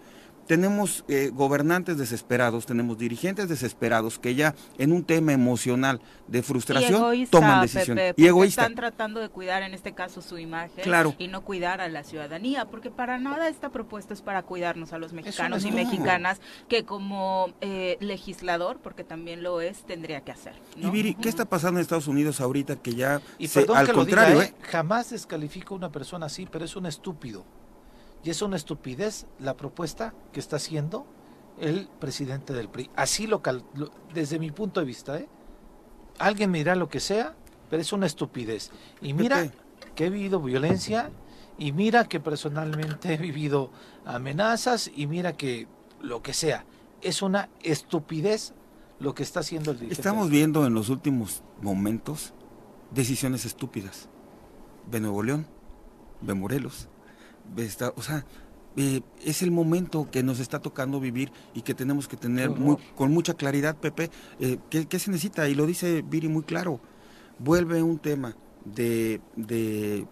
Tenemos eh, gobernantes desesperados, tenemos dirigentes desesperados que ya en un tema emocional de frustración toman decisiones. y egoístas. Están tratando de cuidar en este caso su imagen y no cuidar a la ciudadanía, porque para nada esta propuesta es para cuidarnos a los mexicanos y mexicanas que como eh, legislador, porque también lo es, tendría que hacer. Y Viri, ¿qué está pasando en Estados Unidos ahorita que ya y al contrario, ¿eh? jamás descalifico a una persona así, pero es un estúpido. Y es una estupidez la propuesta que está haciendo el presidente del PRI. Así lo, desde mi punto de vista, ¿eh? Alguien me dirá lo que sea, pero es una estupidez. Y mira que he vivido violencia, y mira que personalmente he vivido amenazas, y mira que lo que sea. Es una estupidez lo que está haciendo el dirigente. Estamos viendo en los últimos momentos decisiones estúpidas. De Nuevo León, de Morelos, o sea, eh, es el momento que nos está tocando vivir y que tenemos que tener muy, con mucha claridad, Pepe, eh, ¿qué, se necesita? Y lo dice Viri muy claro, vuelve un tema de, de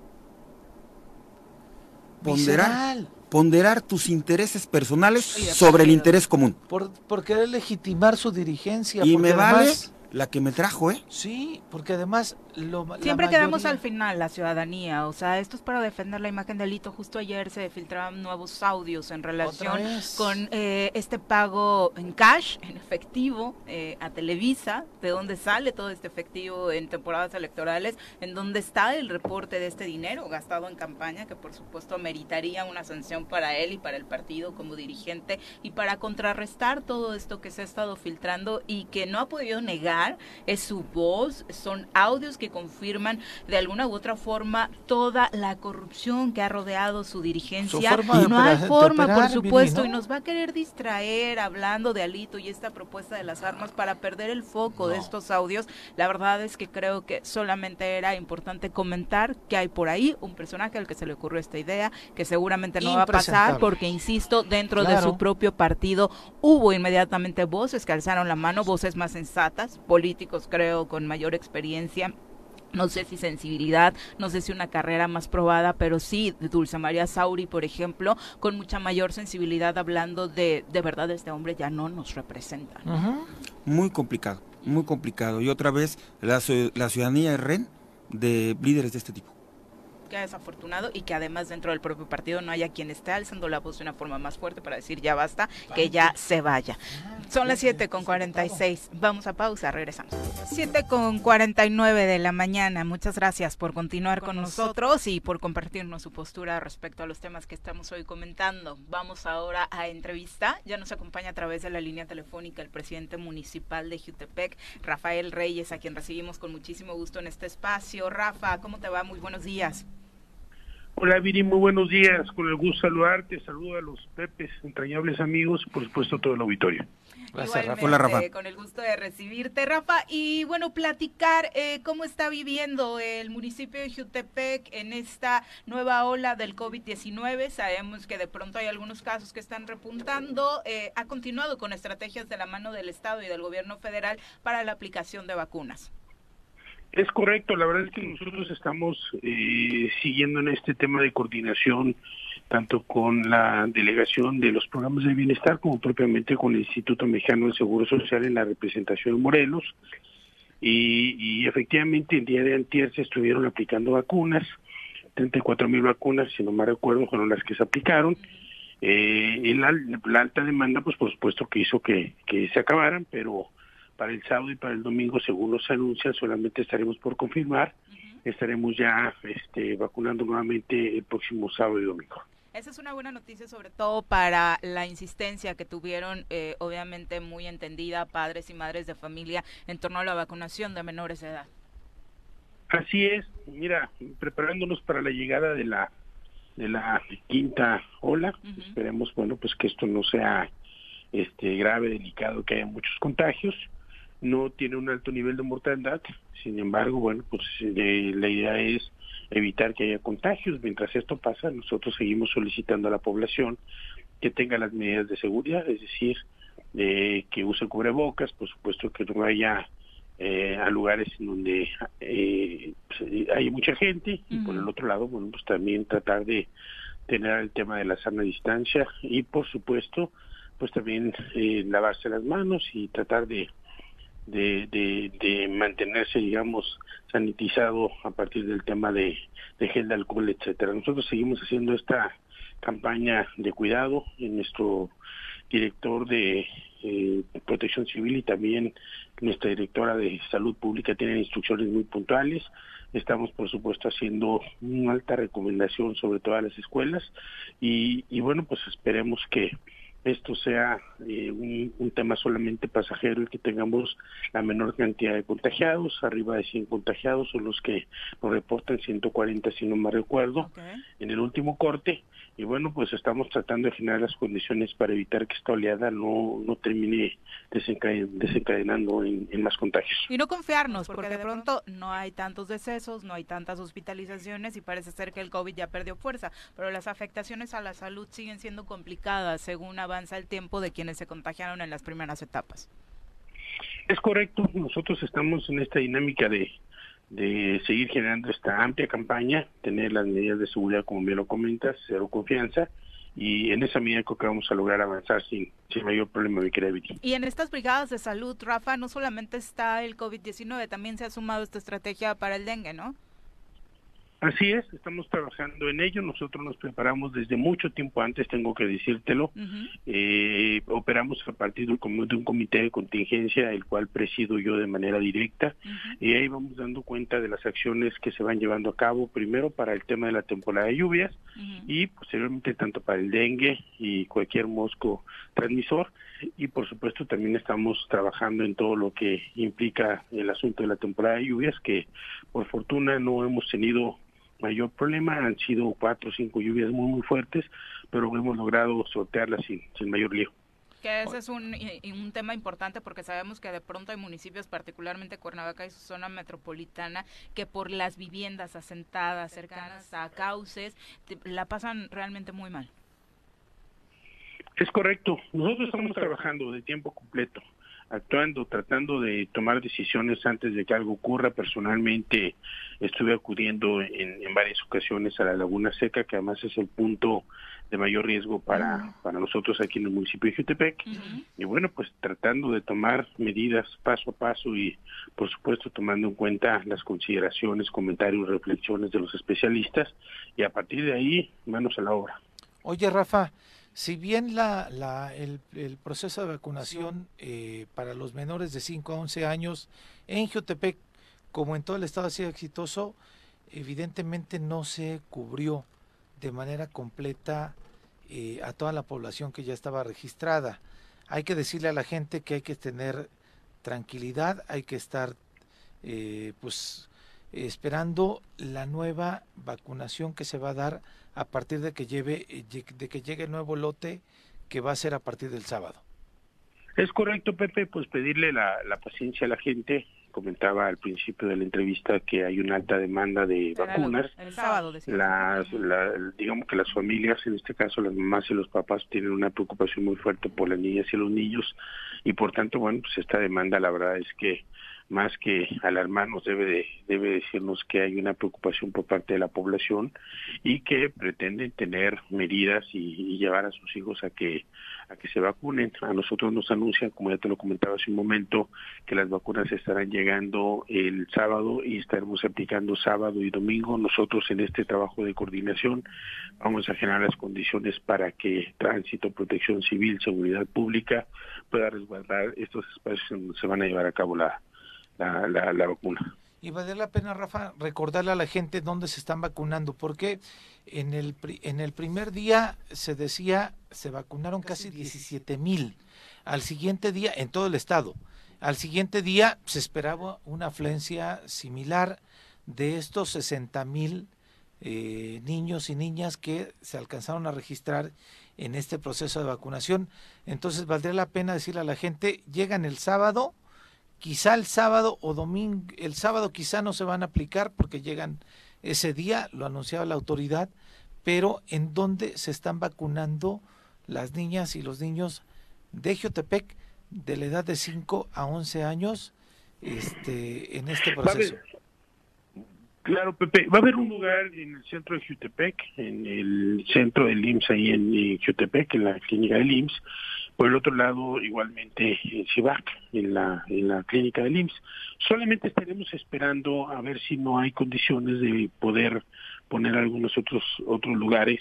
ponderar, ponderar tus intereses personales sobre el interés común. Por, por querer legitimar su dirigencia. Y me vale la que me trajo, ¿eh? Sí, porque además lo, siempre quedamos al final la ciudadanía, o sea, esto es para defender la imagen del delito. Justo ayer se filtraban nuevos audios en relación con eh, este pago en cash, en efectivo, eh, a Televisa, de dónde sale todo este efectivo en temporadas electorales, en dónde está el reporte de este dinero gastado en campaña, que por supuesto meritaría una sanción para él y para el partido como dirigente y para contrarrestar todo esto que se ha estado filtrando y que no ha podido negar es su voz, son audios que confirman de alguna u otra forma toda la corrupción que ha rodeado su dirigencia. no hay forma, por supuesto, y nos va a querer distraer hablando de Alito y esta propuesta de las armas para perder el foco de estos audios. La verdad es que creo que solamente era importante comentar que hay por ahí un personaje al que se le ocurrió esta idea, que seguramente no va a pasar porque, insisto, dentro de su propio partido hubo inmediatamente voces que alzaron la mano, voces más sensatas, políticos, creo, con mayor experiencia no sé si sensibilidad, no sé si una carrera más probada, pero sí Dulce María Sauri, por ejemplo, con mucha mayor sensibilidad hablando de, de verdad, este hombre ya no nos representa. Muy complicado, muy complicado. Y otra vez, la, la ciudadanía es ren de líderes de este tipo desafortunado y que además dentro del propio partido no haya quien esté alzando la voz de una forma más fuerte para decir ya basta, que ya se vaya. Son las 7 con 46. Vamos a pausa, regresamos. 7 con 49 de la mañana. Muchas gracias por continuar con, nosotros y por compartirnos su postura respecto a los temas que estamos hoy comentando. Vamos ahora a entrevista. Ya nos acompaña a través de la línea telefónica el presidente municipal de Jutepec, Rafael Reyes, a quien recibimos con muchísimo gusto en este espacio. Rafa, ¿cómo te va? Muy buenos días. Hola Viri, muy buenos días, con el gusto saludarte, saludo a los Pepes, entrañables amigos y por supuesto todo el auditorio. Gracias, Rafa. Hola, Rafa. Con el gusto de recibirte, Rafa. Y bueno, platicar eh, cómo está viviendo el municipio de Jutepec en esta nueva ola del COVID-19. Sabemos que de pronto hay algunos casos que están repuntando. Eh, ha continuado con estrategias de la mano del Estado y del gobierno federal para la aplicación de vacunas. Es correcto, la verdad es que nosotros estamos eh, siguiendo en este tema de coordinación tanto con la delegación de los programas de bienestar como propiamente con el Instituto Mexicano del Seguro Social en la representación de Morelos. Y, efectivamente el día de antier se estuvieron aplicando vacunas, 34 mil vacunas, si no me recuerdo, fueron las que se aplicaron. Eh, la, la, alta demanda, pues por supuesto que hizo que se acabaran, pero para el sábado y para el domingo, según nos anuncian, solamente estaremos por confirmar, estaremos ya este, vacunando nuevamente el próximo sábado y domingo. Esa es una buena noticia, sobre todo para la insistencia que tuvieron, eh, obviamente muy entendida, padres y madres de familia en torno a la vacunación de menores de edad. Así es, mira, preparándonos para la llegada de la de la quinta ola, esperemos, bueno, pues que esto no sea este grave, delicado, que haya muchos contagios no tiene un alto nivel de mortalidad, sin embargo, bueno, pues eh, la idea es evitar que haya contagios. Mientras esto pasa, nosotros seguimos solicitando a la población que tenga las medidas de seguridad, es decir, de que use cubrebocas, por supuesto que no vaya eh, a lugares en donde eh, pues, hay mucha gente y por el otro lado, bueno, pues también tratar de tener el tema de la sana distancia y por supuesto, pues también lavarse las manos y tratar de de, de, mantenerse, digamos, sanitizado a partir del tema de, de gel de alcohol, etcétera. Nosotros seguimos haciendo esta campaña de cuidado en nuestro director de eh, protección civil y también nuestra directora de salud pública tienen instrucciones muy puntuales. Estamos, por supuesto, haciendo una alta recomendación sobre todas las escuelas y, y bueno, pues esperemos que esto sea eh, un, tema solamente pasajero y que tengamos la menor cantidad de contagiados, arriba de 100 contagiados son los que nos reportan 140 si no me recuerdo en el último corte y bueno pues estamos tratando de generar las condiciones para evitar que esta oleada no, no termine desencadenando en, en más contagios. Y no confiarnos porque de pronto no hay tantos decesos, no hay tantas hospitalizaciones y parece ser que el COVID ya perdió fuerza, pero las afectaciones a la salud siguen siendo complicadas según avanza el tiempo de quienes se contagiaron en las primeras etapas. Es correcto, nosotros estamos en esta dinámica de, de seguir generando esta amplia campaña, tener las medidas de seguridad como bien lo comentas, cero confianza, y en esa medida creo que vamos a lograr avanzar sin, sin mayor problema, mi querida Vicky. Y en estas brigadas de salud, Rafa, no solamente está el COVID-19, también se ha sumado esta estrategia para el dengue, ¿no? Así es, estamos trabajando en ello. Nosotros nos preparamos desde mucho tiempo antes, tengo que decírtelo. eh, operamos a partir de un, comité de contingencia, el cual presido yo de manera directa. Y ahí vamos dando cuenta de las acciones que se van llevando a cabo, primero para el tema de la temporada de lluvias y posteriormente tanto para el dengue y cualquier mosco transmisor. Y por supuesto también estamos trabajando en todo lo que implica el asunto de la temporada de lluvias, que por fortuna no hemos tenido mayor problema. Han sido cuatro o cinco lluvias muy, muy fuertes, pero hemos logrado sortearlas sin, sin mayor lío. Que ese es un, un tema importante porque sabemos que de pronto hay municipios, particularmente Cuernavaca y su zona metropolitana, que por las viviendas asentadas cercanas a cauces, la pasan realmente muy mal. Es correcto. Nosotros estamos trabajando de tiempo completo actuando, tratando de tomar decisiones antes de que algo ocurra. Personalmente estuve acudiendo en, varias ocasiones a la Laguna Seca, que además es el punto de mayor riesgo para, para nosotros aquí en el municipio de Jutepec. Y bueno, pues tratando de tomar medidas paso a paso y por supuesto tomando en cuenta las consideraciones, comentarios, reflexiones de los especialistas y a partir de ahí, manos a la obra. Oye, Rafa, si bien la, la, el, proceso de vacunación eh, para los menores de 5 a 11 años en Jutepec, como en todo el estado, ha sido exitoso, evidentemente no se cubrió de manera completa eh, a toda la población que ya estaba registrada. Hay que decirle a la gente que hay que tener tranquilidad, hay que estar eh, pues esperando la nueva vacunación que se va a dar a partir de que lleve eh, de que llegue el nuevo lote que va a ser a partir del sábado. Es correcto, Pepe, pues pedirle la, paciencia a la gente. Comentaba al principio de la entrevista que hay una alta demanda de vacunas. El sábado, las, digamos que las familias, en este caso las mamás y los papás, tienen una preocupación muy fuerte por las niñas y los niños y por tanto, bueno, pues esta demanda la verdad es que más que alarmarnos debe de, debe decirnos que hay una preocupación por parte de la población y que pretenden tener medidas y, llevar a sus hijos a que a que se vacunen. A nosotros nos anuncian, como ya te lo comentaba hace un momento, que las vacunas estarán llegando el sábado y estaremos aplicando sábado y domingo. Nosotros en este trabajo de coordinación vamos a generar las condiciones para que tránsito, protección civil, seguridad pública pueda resguardar estos espacios donde se van a llevar a cabo la, la, la, vacuna. Y vale la pena, Rafa, recordarle a la gente dónde se están vacunando, porque en el, en el primer día se decía, se vacunaron casi 17 mil. Al siguiente día, en todo el estado, al siguiente día se esperaba una afluencia similar de estos 60 mil eh, niños y niñas que se alcanzaron a registrar en este proceso de vacunación. Entonces, valdría la pena decirle a la gente, llegan el sábado, Quizá el sábado o domingo, el sábado quizá no se van a aplicar porque llegan ese día, lo anunciaba la autoridad, pero en dónde se están vacunando las niñas y los niños de Jutepec de la edad de 5 a 11 años este, en este proceso. Claro, Pepe, va a haber un lugar en el centro de Jutepec, en el centro del IMSS ahí en Jutepec, en la clínica del IMSS, por el otro lado, igualmente en CIVAC, en la, en la clínica del IMSS. Solamente estaremos esperando a ver si no hay condiciones de poder poner algunos otros, otros lugares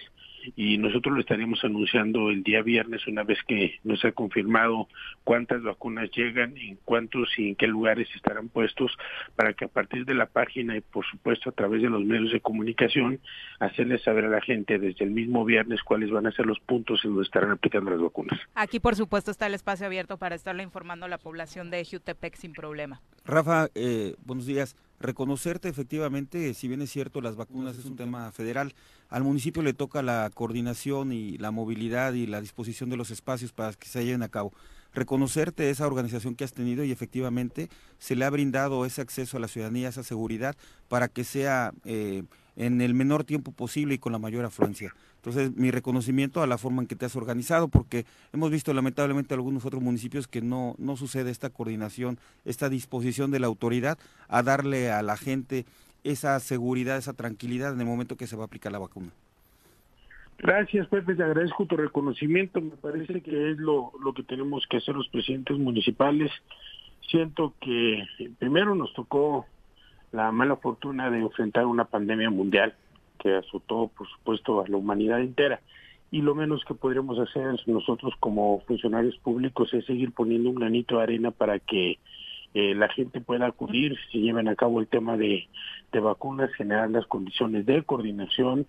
y nosotros lo estaremos anunciando el día viernes una vez que nos ha confirmado cuántas vacunas llegan, en cuántos y en qué lugares estarán puestos para que a partir de la página y por supuesto a través de los medios de comunicación hacerles saber a la gente desde el mismo viernes cuáles van a ser los puntos en donde estarán aplicando las vacunas. Aquí por supuesto está el espacio abierto para estarle informando a la población de Jutepec sin problema. Rafa, eh, buenos días reconocerte efectivamente, si bien es cierto, las vacunas es un tema federal, al municipio le toca la coordinación y la movilidad y la disposición de los espacios para que se lleven a cabo. Reconocerte esa organización que has tenido y efectivamente se le ha brindado ese acceso a la ciudadanía, esa seguridad, para que sea eh, en el menor tiempo posible y con la mayor afluencia. Entonces, mi reconocimiento a la forma en que te has organizado, porque hemos visto lamentablemente algunos otros municipios que no, no sucede esta coordinación, esta disposición de la autoridad a darle a la gente esa seguridad, esa tranquilidad en el momento que se va a aplicar la vacuna. Gracias, Pepe, te agradezco tu reconocimiento. Me parece que es lo, lo que tenemos que hacer los presidentes municipales. Siento que primero nos tocó la mala fortuna de enfrentar una pandemia mundial que azotó, por supuesto, a la humanidad entera. Y lo menos que podríamos hacer nosotros como funcionarios públicos es seguir poniendo un granito de arena para que eh, la gente pueda acudir, se lleven a cabo el tema de, de vacunas, generar las condiciones de coordinación.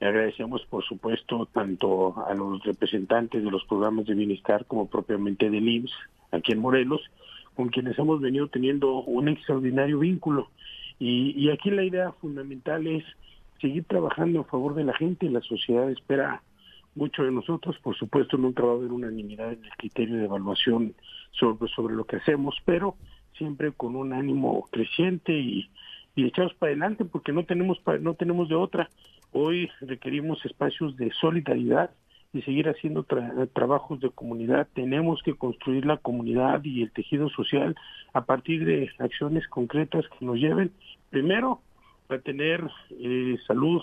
Le agradecemos, por supuesto, tanto a los representantes de los programas de bienestar como propiamente del IMSS aquí en Morelos, con quienes hemos venido teniendo un extraordinario vínculo. Y, y aquí la idea fundamental es seguir trabajando a favor de la gente. La sociedad espera mucho de nosotros. Por supuesto, nunca va a haber unanimidad en el criterio de evaluación sobre, sobre lo que hacemos, pero siempre con un ánimo creciente y, y echados para adelante porque no tenemos, no tenemos de otra. Hoy requerimos espacios de solidaridad y seguir haciendo trabajos de comunidad. Tenemos que construir la comunidad y el tejido social a partir de acciones concretas que nos lleven, primero, a tener eh, salud,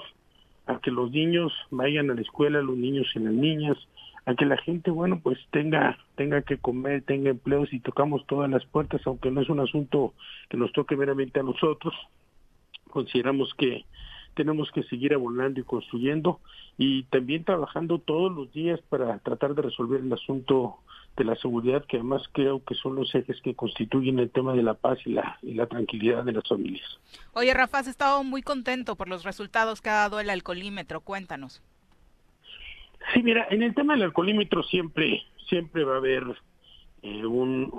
a que los niños vayan a la escuela, los niños y las niñas, a que la gente, bueno, pues tenga tenga que comer, tenga empleos y tocamos todas las puertas, aunque no es un asunto que nos toque meramente a nosotros. Consideramos que tenemos que seguir abonando y construyendo y también trabajando todos los días para tratar de resolver el asunto de la seguridad, que además creo que son los ejes que constituyen el tema de la paz y la, y la tranquilidad de las familias. Oye, Rafa, has estado muy contento por los resultados que ha dado el alcoholímetro. Cuéntanos. Sí, mira, en el tema del alcoholímetro siempre, siempre va a haber eh, un,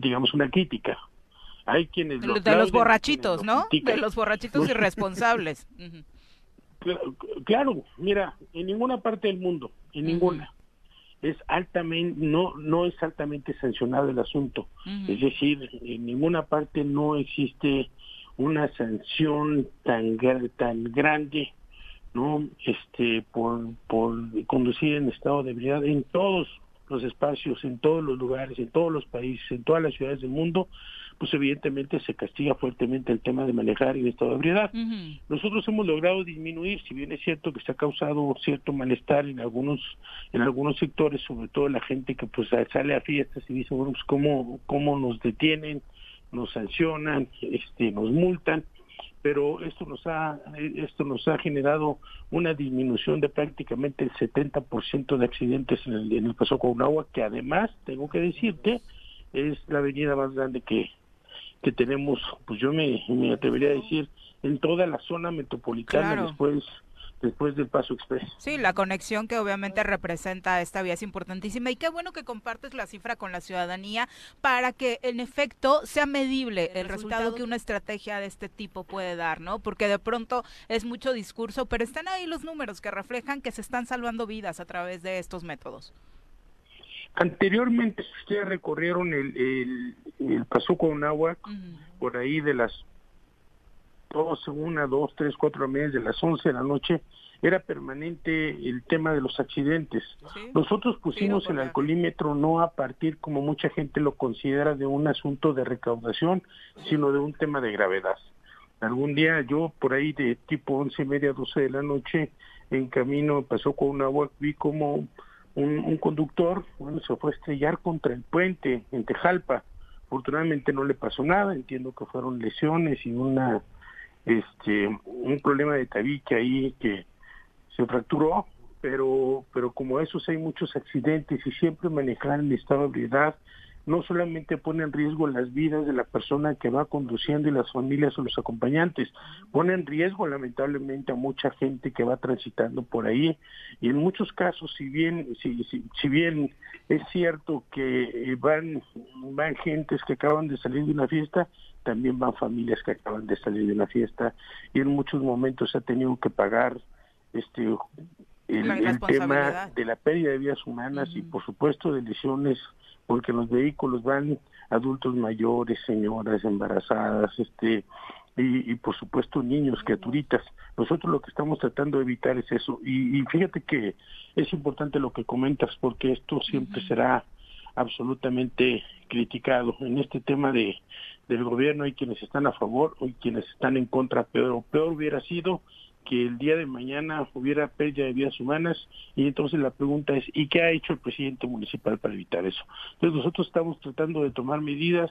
digamos, una crítica. hay quienes de los borrachitos, ¿no? De los borrachitos irresponsables. claro, mira, en ninguna parte del mundo, en ninguna es altamente no no es altamente sancionado el asunto. Es decir en ninguna parte no existe una sanción tan tan grande no este por por conducir en estado de ebriedad en todos los espacios en todos los lugares en todos los países en todas las ciudades del mundo pues evidentemente se castiga fuertemente el tema de manejar en estado de ebriedad. Nosotros hemos logrado disminuir, si bien es cierto que se ha causado cierto malestar en algunos en algunos sectores, sobre todo la gente que pues sale a fiestas y dice, bueno, pues cómo, cómo nos detienen, nos sancionan, este, nos multan, pero esto nos ha esto nos ha generado una disminución de prácticamente el 70% de accidentes en el, en el Paso que además, tengo que decirte, es la avenida más grande que, que tenemos, pues yo me, me atrevería a decir, en toda la zona metropolitana después después del Paso Express. Sí, la conexión que obviamente representa esta vía es importantísima y qué bueno que compartes la cifra con la ciudadanía para que en efecto sea medible el, resultado, que una estrategia de este tipo puede dar, ¿no? Porque de pronto es mucho discurso, pero están ahí los números que reflejan que se están salvando vidas a través de estos métodos. Anteriormente, ustedes recorrieron el, el, el con agua por ahí de las 12, una, dos, tres, cuatro meses de las 11 de la noche, era permanente el tema de los accidentes. Nosotros pusimos el alcoholímetro no a partir, como mucha gente lo considera, de un asunto de recaudación, sino de un tema de gravedad. Algún día yo por ahí de tipo once y media, doce de la noche, en camino pasó con un agua, vi como un, conductor bueno, se fue a estrellar contra el puente en Tejalpa. Afortunadamente no le pasó nada, entiendo que fueron lesiones y una este un problema de tabique ahí que se fracturó, pero pero como esos hay muchos accidentes y siempre manejar en estado de ebriedad no solamente pone en riesgo las vidas de la persona que va conduciendo y las familias o los acompañantes, pone en riesgo lamentablemente a mucha gente que va transitando por ahí. Y en muchos casos si bien si, si, bien es cierto que eh, van van gentes que acaban de salir de una fiesta, también van familias que acaban de salir de una fiesta. Y en muchos momentos se ha tenido que pagar este el, tema de la pérdida de vidas humanas y por supuesto de lesiones porque los vehículos van adultos mayores, señoras embarazadas, este y, por supuesto niños, criaturitas. Nosotros lo que estamos tratando de evitar es eso. Y, fíjate que es importante lo que comentas porque esto siempre será absolutamente criticado. En este tema de del gobierno hay quienes están a favor, hay quienes están en contra, pero peor hubiera sido que el día de mañana hubiera pérdida de vidas humanas y entonces la pregunta es ¿y qué ha hecho el presidente municipal para evitar eso? Entonces nosotros estamos tratando de tomar medidas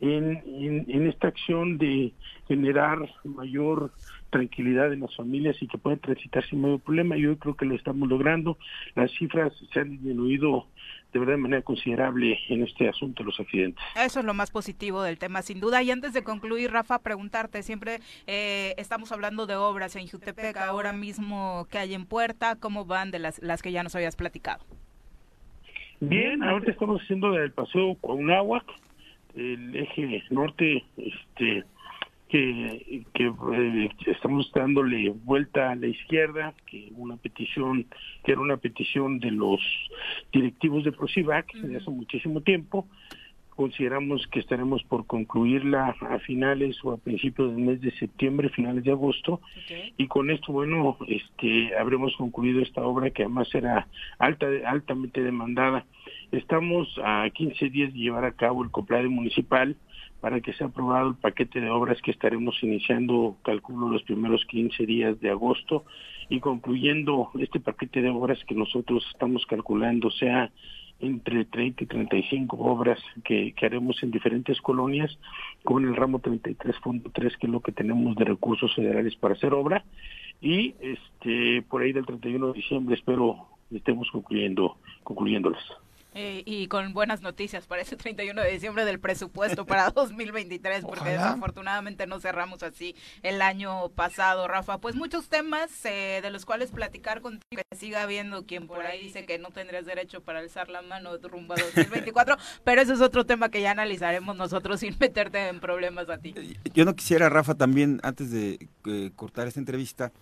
en, en, esta acción de generar mayor tranquilidad en las familias y que puedan transitar sin mayor problema. Yo creo que lo estamos logrando. Las cifras se han disminuido de verdad de manera considerable en este asunto de los accidentes. Eso es lo más positivo del tema, sin duda. Y antes de concluir, Rafa, preguntarte, siempre eh, estamos hablando de obras en Jutepec, ahora mismo que hay en puerta, ¿cómo van de las, las que ya nos habías platicado? Bien, ahorita estamos haciendo el paseo con agua, el eje norte, este que, que eh, estamos dándole vuelta a la izquierda, que una petición, que era una petición de los directivos de Prosivac desde hace muchísimo tiempo. Consideramos que estaremos por concluirla a finales o a principios del mes de septiembre, finales de agosto, y con esto, bueno, este, habremos concluido esta obra que además era alta, altamente demandada. Estamos a 15 días de llevar a cabo el coplade municipal, para que sea aprobado el paquete de obras que estaremos iniciando, calculo, los primeros 15 días de agosto y concluyendo este paquete de obras que nosotros estamos calculando sea entre 30 y 35 obras que, que haremos en diferentes colonias con el ramo 33.3 que es lo que tenemos de recursos federales para hacer obra y este por ahí del 31 de diciembre espero estemos concluyendo concluyéndolas. Eh, y con buenas noticias para ese 31 de diciembre del presupuesto para 2023, porque desafortunadamente no cerramos así el año pasado, Rafa. Pues muchos temas eh, de los cuales platicar contigo, que siga habiendo quien por ahí dice que no tendrías derecho para alzar la mano rumbo a 2024, pero eso es otro tema que ya analizaremos nosotros sin meterte en problemas a ti. Yo no quisiera, Rafa, también antes de eh, cortar esta entrevista,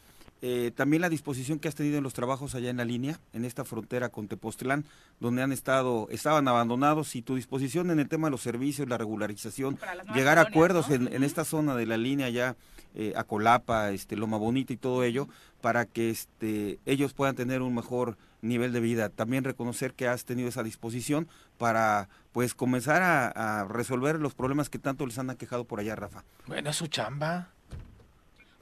eh, también la disposición que has tenido en los trabajos allá en la línea, en esta frontera con Tepoztlán, donde han estado, estaban abandonados, y tu disposición en el tema de los servicios, la regularización, llegar a acuerdos en, esta zona de la línea ya, eh, a Colapa, este, Loma Bonita y todo ello, para que este, ellos puedan tener un mejor nivel de vida. También reconocer que has tenido esa disposición para pues comenzar a, a resolver los problemas que tanto les han aquejado por allá, Rafa. Bueno, es su chamba.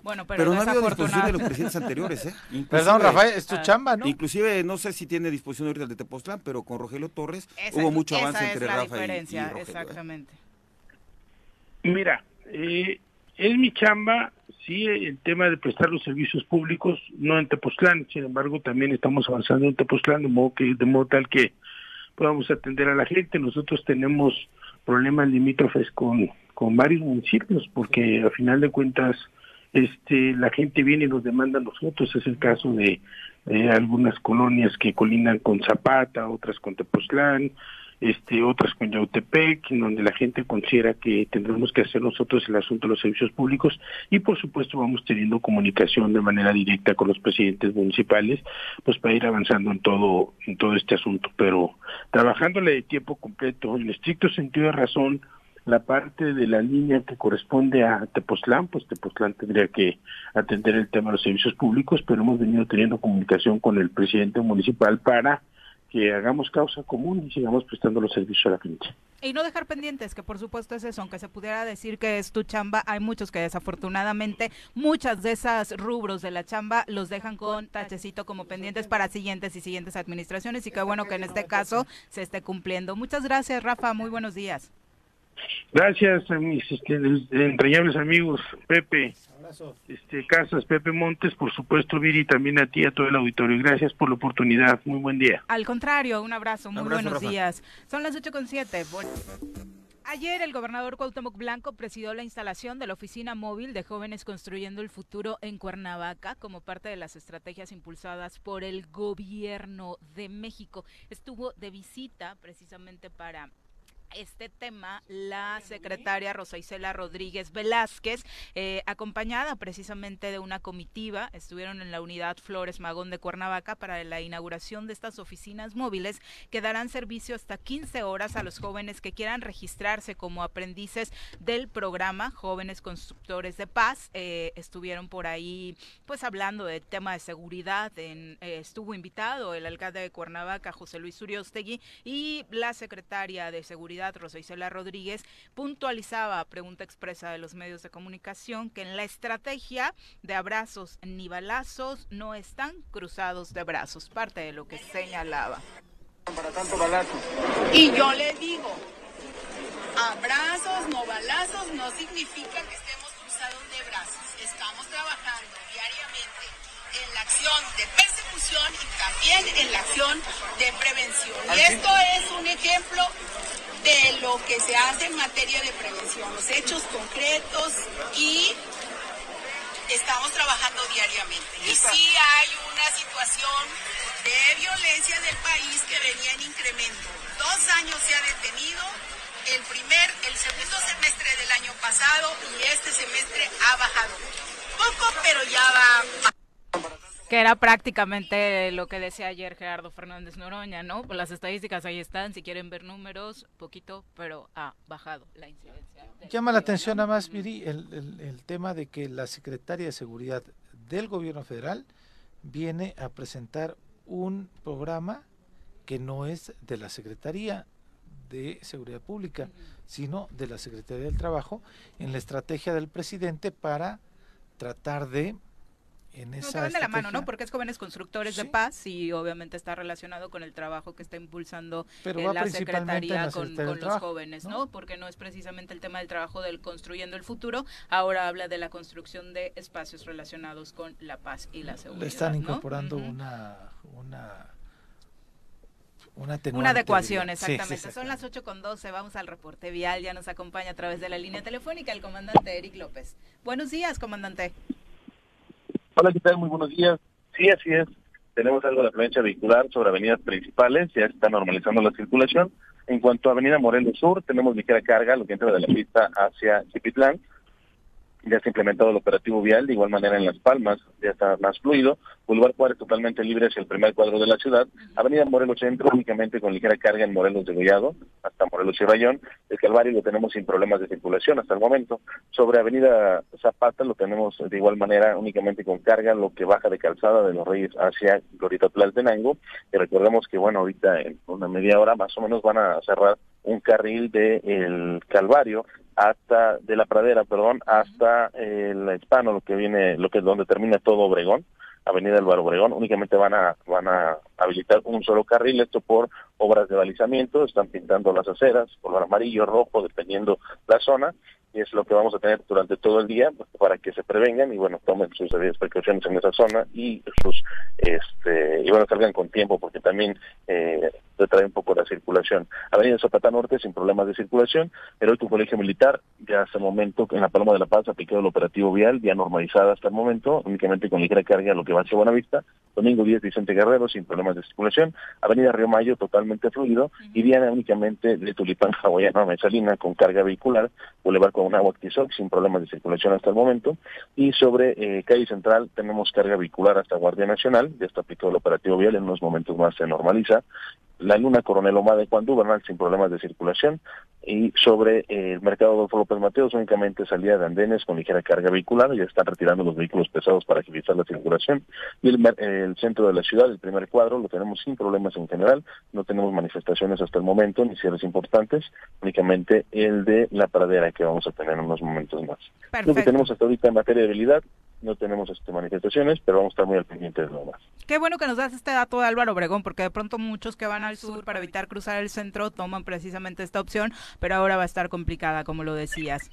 Bueno, pero, no ha habido disposición de los presidentes anteriores, ¿eh? Perdón, Rafael, es tu chamba, ¿no? Inclusive, no sé si tiene disposición ahorita el de Tepoztlán, pero con Rogelio Torres hubo mucho avance entre Rafa diferencia, y, Rogelio. ¿eh? Exactamente. Mira, eh, es mi chamba, sí, el tema de prestar los servicios públicos, no en Tepoztlán, sin embargo, también estamos avanzando en Tepoztlán, de modo, que, de modo tal que podamos atender a la gente. Nosotros tenemos problemas limítrofes con, con varios municipios, porque a final de cuentas este, la gente viene y nos demanda a nosotros. Es el caso de algunas colonias que colindan con Zapata, otras con Tepoztlán, este, otras con Yautepec, en donde la gente considera que tendremos que hacer nosotros el asunto de los servicios públicos y por supuesto vamos teniendo comunicación de manera directa con los presidentes municipales, pues para ir avanzando en todo, en todo este asunto, pero trabajándole de tiempo completo, en estricto sentido de razón, la parte de la línea que corresponde a Tepoztlán, pues Tepoztlán tendría que atender el tema de los servicios públicos, pero hemos venido teniendo comunicación con el presidente municipal para que hagamos causa común y sigamos prestando los servicios a la gente. Y no dejar pendientes, que por supuesto es eso, aunque se pudiera decir que es tu chamba, hay muchos que desafortunadamente muchas de esas rubros de la chamba los dejan con tachecito como pendientes para siguientes y siguientes administraciones y qué bueno que en este caso se esté cumpliendo. Muchas gracias, Rafa, muy buenos días. Gracias a mis este, entrañables amigos Pepe, este Casas, Pepe Montes, por supuesto Viri, también a ti, a todo el auditorio. Gracias por la oportunidad. Muy buen día. Al contrario, un abrazo, muy buenos días. Son las ocho con siete. Ayer el gobernador Cuauhtémoc Blanco presidió la instalación de la oficina móvil de jóvenes construyendo el futuro en Cuernavaca como parte de las estrategias impulsadas por el gobierno de México. Estuvo de visita precisamente para este tema la secretaria Rosa Isela Rodríguez Velázquez, eh, acompañada precisamente de una comitiva, estuvieron en la unidad Flores Magón de Cuernavaca para la inauguración de estas oficinas móviles que darán servicio hasta 15 horas a los jóvenes que quieran registrarse como aprendices del programa Jóvenes Constructores de Paz. Eh, estuvieron por ahí pues hablando del tema de seguridad, en, eh, estuvo invitado el alcalde de Cuernavaca, José Luis Uriostegui, y la secretaria de Seguridad Rosa Isela Rodríguez, puntualizaba a pregunta expresa de los medios de comunicación que en la estrategia de abrazos ni balazos no están cruzados de brazos, parte de lo que señalaba. Para tanto balazo. Y yo le digo, abrazos, no balazos, no significa que estemos cruzados de brazos. Estamos trabajando diariamente en la acción de persecución y también en la acción de prevención. Y esto es un ejemplo de lo que se hace en materia de prevención, los hechos concretos y estamos trabajando diariamente. Y sí hay una situación de violencia del país que venía en incremento. Dos años se ha detenido, el primer, el segundo semestre del año pasado y este semestre ha bajado. Poco, pero ya va que era prácticamente lo que decía ayer Gerardo Fernández Noroña, ¿no? Las estadísticas ahí están, si quieren ver números, poquito, pero ha bajado la incidencia. Llama la atención nada más, Miri, el, el, tema de que la Secretaria de Seguridad del Gobierno Federal viene a presentar un programa que no es de la Secretaría de Seguridad Pública, sino de la Secretaría del Trabajo, en la estrategia del presidente para tratar de en esa no, de la mano, ¿no? Porque es jóvenes constructores de paz y obviamente está relacionado con el trabajo que está impulsando eh, la Secretaría con, los jóvenes, ¿no? Porque no es precisamente el tema del trabajo del construyendo el futuro, ahora habla de la construcción de espacios relacionados con la paz y la seguridad. Le están incorporando una, una una, una adecuación, exactamente. Son las 8 con 12, vamos al reporte vial, ya nos acompaña a través de la línea telefónica el comandante Eric López. Buenos días, comandante. Hola, ¿qué tal? Muy buenos días. Sí, así es. Tenemos algo de afluencia vehicular sobre avenidas principales, ya está normalizando la circulación. En cuanto a Avenida Morelos Sur, tenemos ligera carga, lo que entra de la pista hacia Chipitlán ya se ha implementado el operativo vial, de igual manera en Las Palmas ya está más fluido, Boulevard Juárez totalmente libre hacia el primer cuadro de la ciudad, Avenida Morelos Centro únicamente con ligera carga en Morelos de Gollado hasta Morelos y Rayón, el Calvario lo tenemos sin problemas de circulación hasta el momento, sobre Avenida Zapata lo tenemos de igual manera únicamente con carga, lo que baja de calzada de los Reyes hacia Glorita Tlaltenango, y recordemos que bueno, ahorita en una media hora más o menos van a cerrar un carril de el Calvario hasta de la pradera, perdón, hasta el hispano, lo que viene, lo que es donde termina todo Obregón, Avenida del Obregón, únicamente van a van a habilitar un solo carril, esto por obras de balizamiento, están pintando las aceras, color amarillo, rojo, dependiendo la zona, y es lo que vamos a tener durante todo el día para que se prevengan y bueno, tomen sus debidas precauciones en esa zona y sus este y bueno, salgan con tiempo porque también eh, retrae un poco la circulación. Avenida Zapata Norte sin problemas de circulación, pero tu colegio militar ya el momento en la Paloma de la Paz ha aplicado el operativo vial, ya normalizada hasta el momento, únicamente con ligera carga lo que va hacia Buenavista, domingo 10 Vicente Guerrero sin problemas de circulación, Avenida Río Mayo totalmente fluido. Y Diana únicamente de Tulipán Hawaiana Mesalina con carga vehicular, Boulevard con agua Tizoc sin problemas de circulación hasta el momento. Y sobre eh, calle central tenemos carga vehicular hasta Guardia Nacional, ya está aplicado el operativo vial, en unos momentos más se normaliza, la Luna Coronel Omar de Juan Bernal sin problemas de circulación y sobre eh, el mercado Adolfo López Mateos únicamente salida de andenes con ligera carga vehicular, ya están retirando los vehículos pesados para agilizar la circulación y el, el centro de la ciudad, el primer cuadro, lo tenemos sin problemas en general, no tenemos manifestaciones hasta el momento ni cierres importantes, únicamente el de la pradera que vamos a tener en unos momentos más. Lo que tenemos hasta ahorita en materia de habilidad, no tenemos este, manifestaciones, pero vamos a estar muy al pendiente de lo demás. Qué bueno que nos das este dato de Álvaro Obregón, porque de pronto muchos que van al sur para evitar cruzar el centro toman precisamente esta opción, pero ahora va a estar complicada, como lo decías.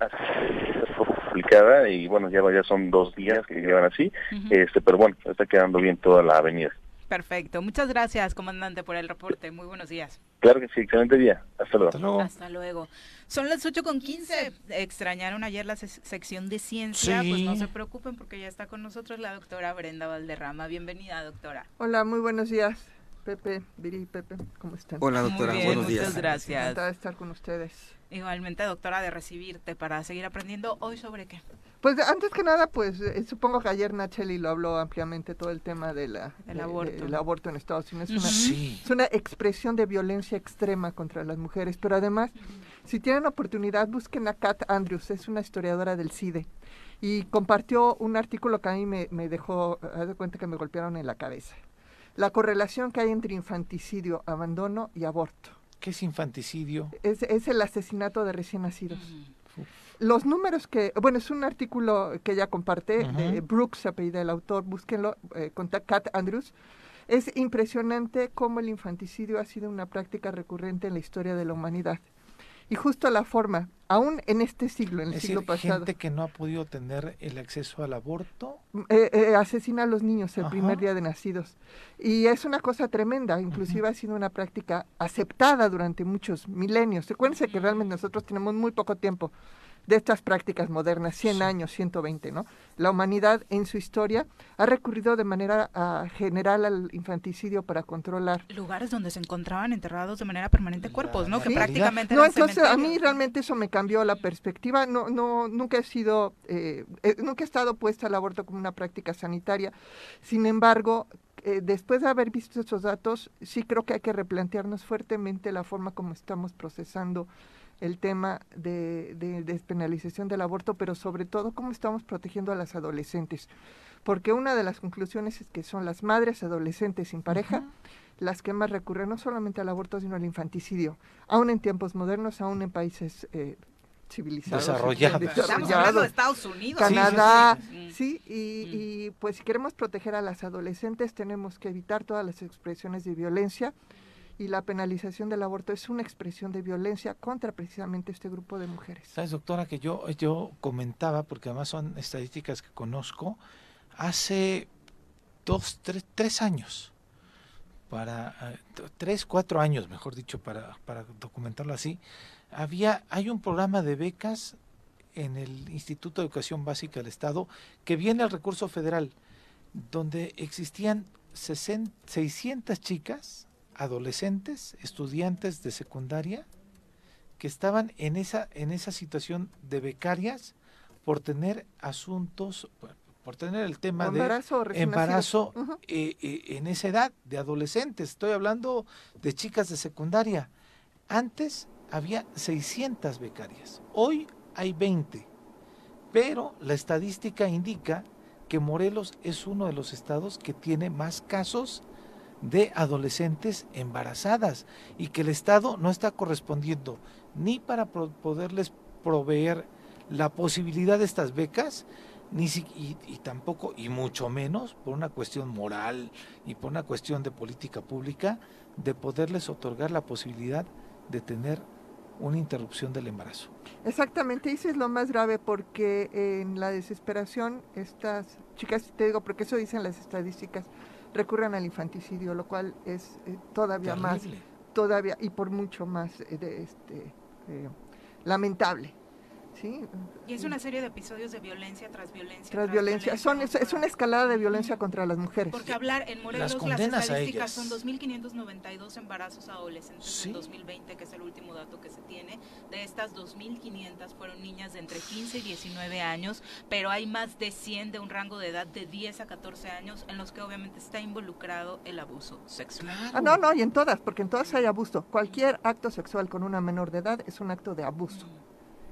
Es complicada y bueno, ya, ya son dos días que llevan así, este, pero bueno, está quedando bien toda la avenida. Perfecto. Muchas gracias, comandante, por el reporte. Muy buenos días. Claro que sí, excelente día. Hasta luego. Hasta luego. Son las 8 con 15. Extrañaron ayer la sección de ciencia. Pues no se preocupen porque ya está con nosotros la doctora Brenda Valderrama. Bienvenida, doctora. Hola, muy buenos días. Pepe, Viri, Pepe, ¿cómo están? Hola, doctora, buenos días. Muchas gracias. Encantada de estar con ustedes. Igualmente, doctora, de recibirte para seguir aprendiendo hoy sobre qué. Pues antes que nada, pues eh, supongo que ayer Nacheli lo habló ampliamente todo el tema de la, el, aborto. el aborto en Estados Unidos. Es una, es una expresión de violencia extrema contra las mujeres, pero además, si tienen oportunidad, busquen a Kat Andrews, es una historiadora del CIDE, y compartió un artículo que a mí me, me dejó, haz de cuenta que me golpearon en la cabeza. La correlación que hay entre infanticidio, abandono y aborto. ¿Qué es infanticidio? Es, es el asesinato de recién nacidos. Los números que, bueno, es un artículo que ella comparte, de Brooks, apellida el autor, búsquenlo, eh, con Kat Andrews. Es impresionante cómo el infanticidio ha sido una práctica recurrente en la historia de la humanidad. Y justo la forma, aún en este siglo, en el siglo pasado. gente que no ha podido tener el acceso al aborto. Eh, eh, asesina a los niños el primer día de nacidos. Y es una cosa tremenda, inclusive ha sido una práctica aceptada durante muchos milenios. Recuérdense que realmente nosotros tenemos muy poco tiempo de estas prácticas modernas, 100 años, 120, ¿no? La humanidad en su historia ha recurrido de manera uh, general al infanticidio para controlar. Lugares donde se encontraban enterrados de manera permanente cuerpos, ¿no? Que prácticamente... No, entonces a mí realmente eso me cambió la perspectiva. No, no, nunca he sido, eh, eh, nunca he estado puesta al aborto como una práctica sanitaria. Sin embargo, eh, después de haber visto esos datos, sí creo que hay que replantearnos fuertemente la forma como estamos procesando el tema de, despenalización del aborto, pero sobre todo cómo estamos protegiendo a las adolescentes. Porque una de las conclusiones es que son las madres adolescentes sin pareja las que más recurren no solamente al aborto, sino al infanticidio, aún en tiempos modernos, aún en países eh, civilizados. Desarrollados. Estamos hablando de Estados Unidos. Canadá, sí, y, y, pues si queremos proteger a las adolescentes tenemos que evitar todas las expresiones de violencia, y la penalización del aborto es una expresión de violencia contra precisamente este grupo de mujeres. Sabes, doctora, que yo, yo comentaba, porque además son estadísticas que conozco, hace dos, tres, tres años, para eh, tres, cuatro años, mejor dicho, para, para documentarlo así, había, hay un programa de becas en el Instituto de Educación Básica del Estado que viene al recurso federal, donde existían 600 chicas, adolescentes, estudiantes de secundaria, que estaban en esa, en esa situación de becarias por tener asuntos, por tener el tema de embarazo eh, eh, en esa edad de adolescentes. Estoy hablando de chicas de secundaria. Antes había 600 becarias, hoy hay 20, pero la estadística indica que Morelos es uno de los estados que tiene más casos de adolescentes embarazadas y que el Estado no está correspondiendo ni para poderles proveer la posibilidad de estas becas, ni y, y, tampoco, y mucho menos, por una cuestión moral y por una cuestión de política pública, de poderles otorgar la posibilidad de tener una interrupción del embarazo. Exactamente, eso es lo más grave porque en la desesperación estas chicas, te digo porque eso dicen las estadísticas, recurren al infanticidio, lo cual es eh, todavía más, todavía y por mucho más eh, de este, eh, lamentable. ¿Sí? Y es una serie de episodios de violencia tras violencia. Tras, violencia. Son, es, una escalada de violencia contra las mujeres. Porque hablar en Morelos las, estadísticas son 2.592 embarazos adolescentes en 2020, que es el último dato que se tiene. De estas 2.500 fueron niñas de entre 15 y 19 años, pero hay más de 100 de un rango de edad de 10 a 14 años en los que obviamente está involucrado el abuso sexual. Ah, no, no, y en todas, porque en todas hay abuso. Cualquier acto sexual con una menor de edad es un acto de abuso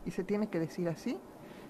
y se tiene que decir así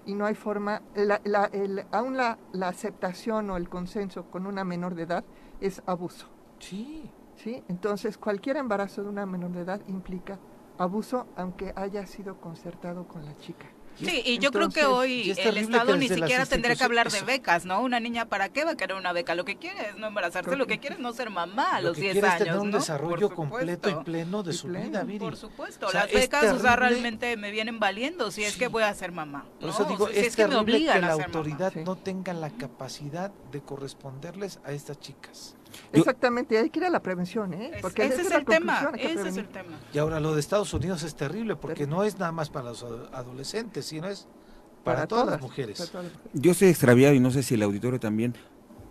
y no hay forma, la, la, el, aún la, la, aceptación o el consenso con una menor de edad es abuso. Sí. ¿Sí? Entonces cualquier embarazo de una menor de edad implica abuso aunque haya sido concertado con la chica. Sí, y yo creo que hoy el Estado ni siquiera tendría que hablar de becas, ¿no? Una niña, ¿para qué va a querer una beca? Lo que quiere es no embarazarse, lo que quiere es no ser mamá a los 10 años. Es tener un desarrollo completo y pleno de su vida, Viri. Por supuesto, las becas, o sea, realmente me vienen valiendo si es que voy a ser mamá. Por eso digo, es, que, me obligan que la autoridad no tenga la capacidad de corresponderles a estas chicas. Exactamente, hay que ir a la prevención, ¿eh? Porque ese es, el tema, ese es el tema. Y ahora lo de Estados Unidos es terrible porque no es nada más para los adolescentes, sino es para, todas, las mujeres. Yo estoy extraviado y no sé si el auditorio también.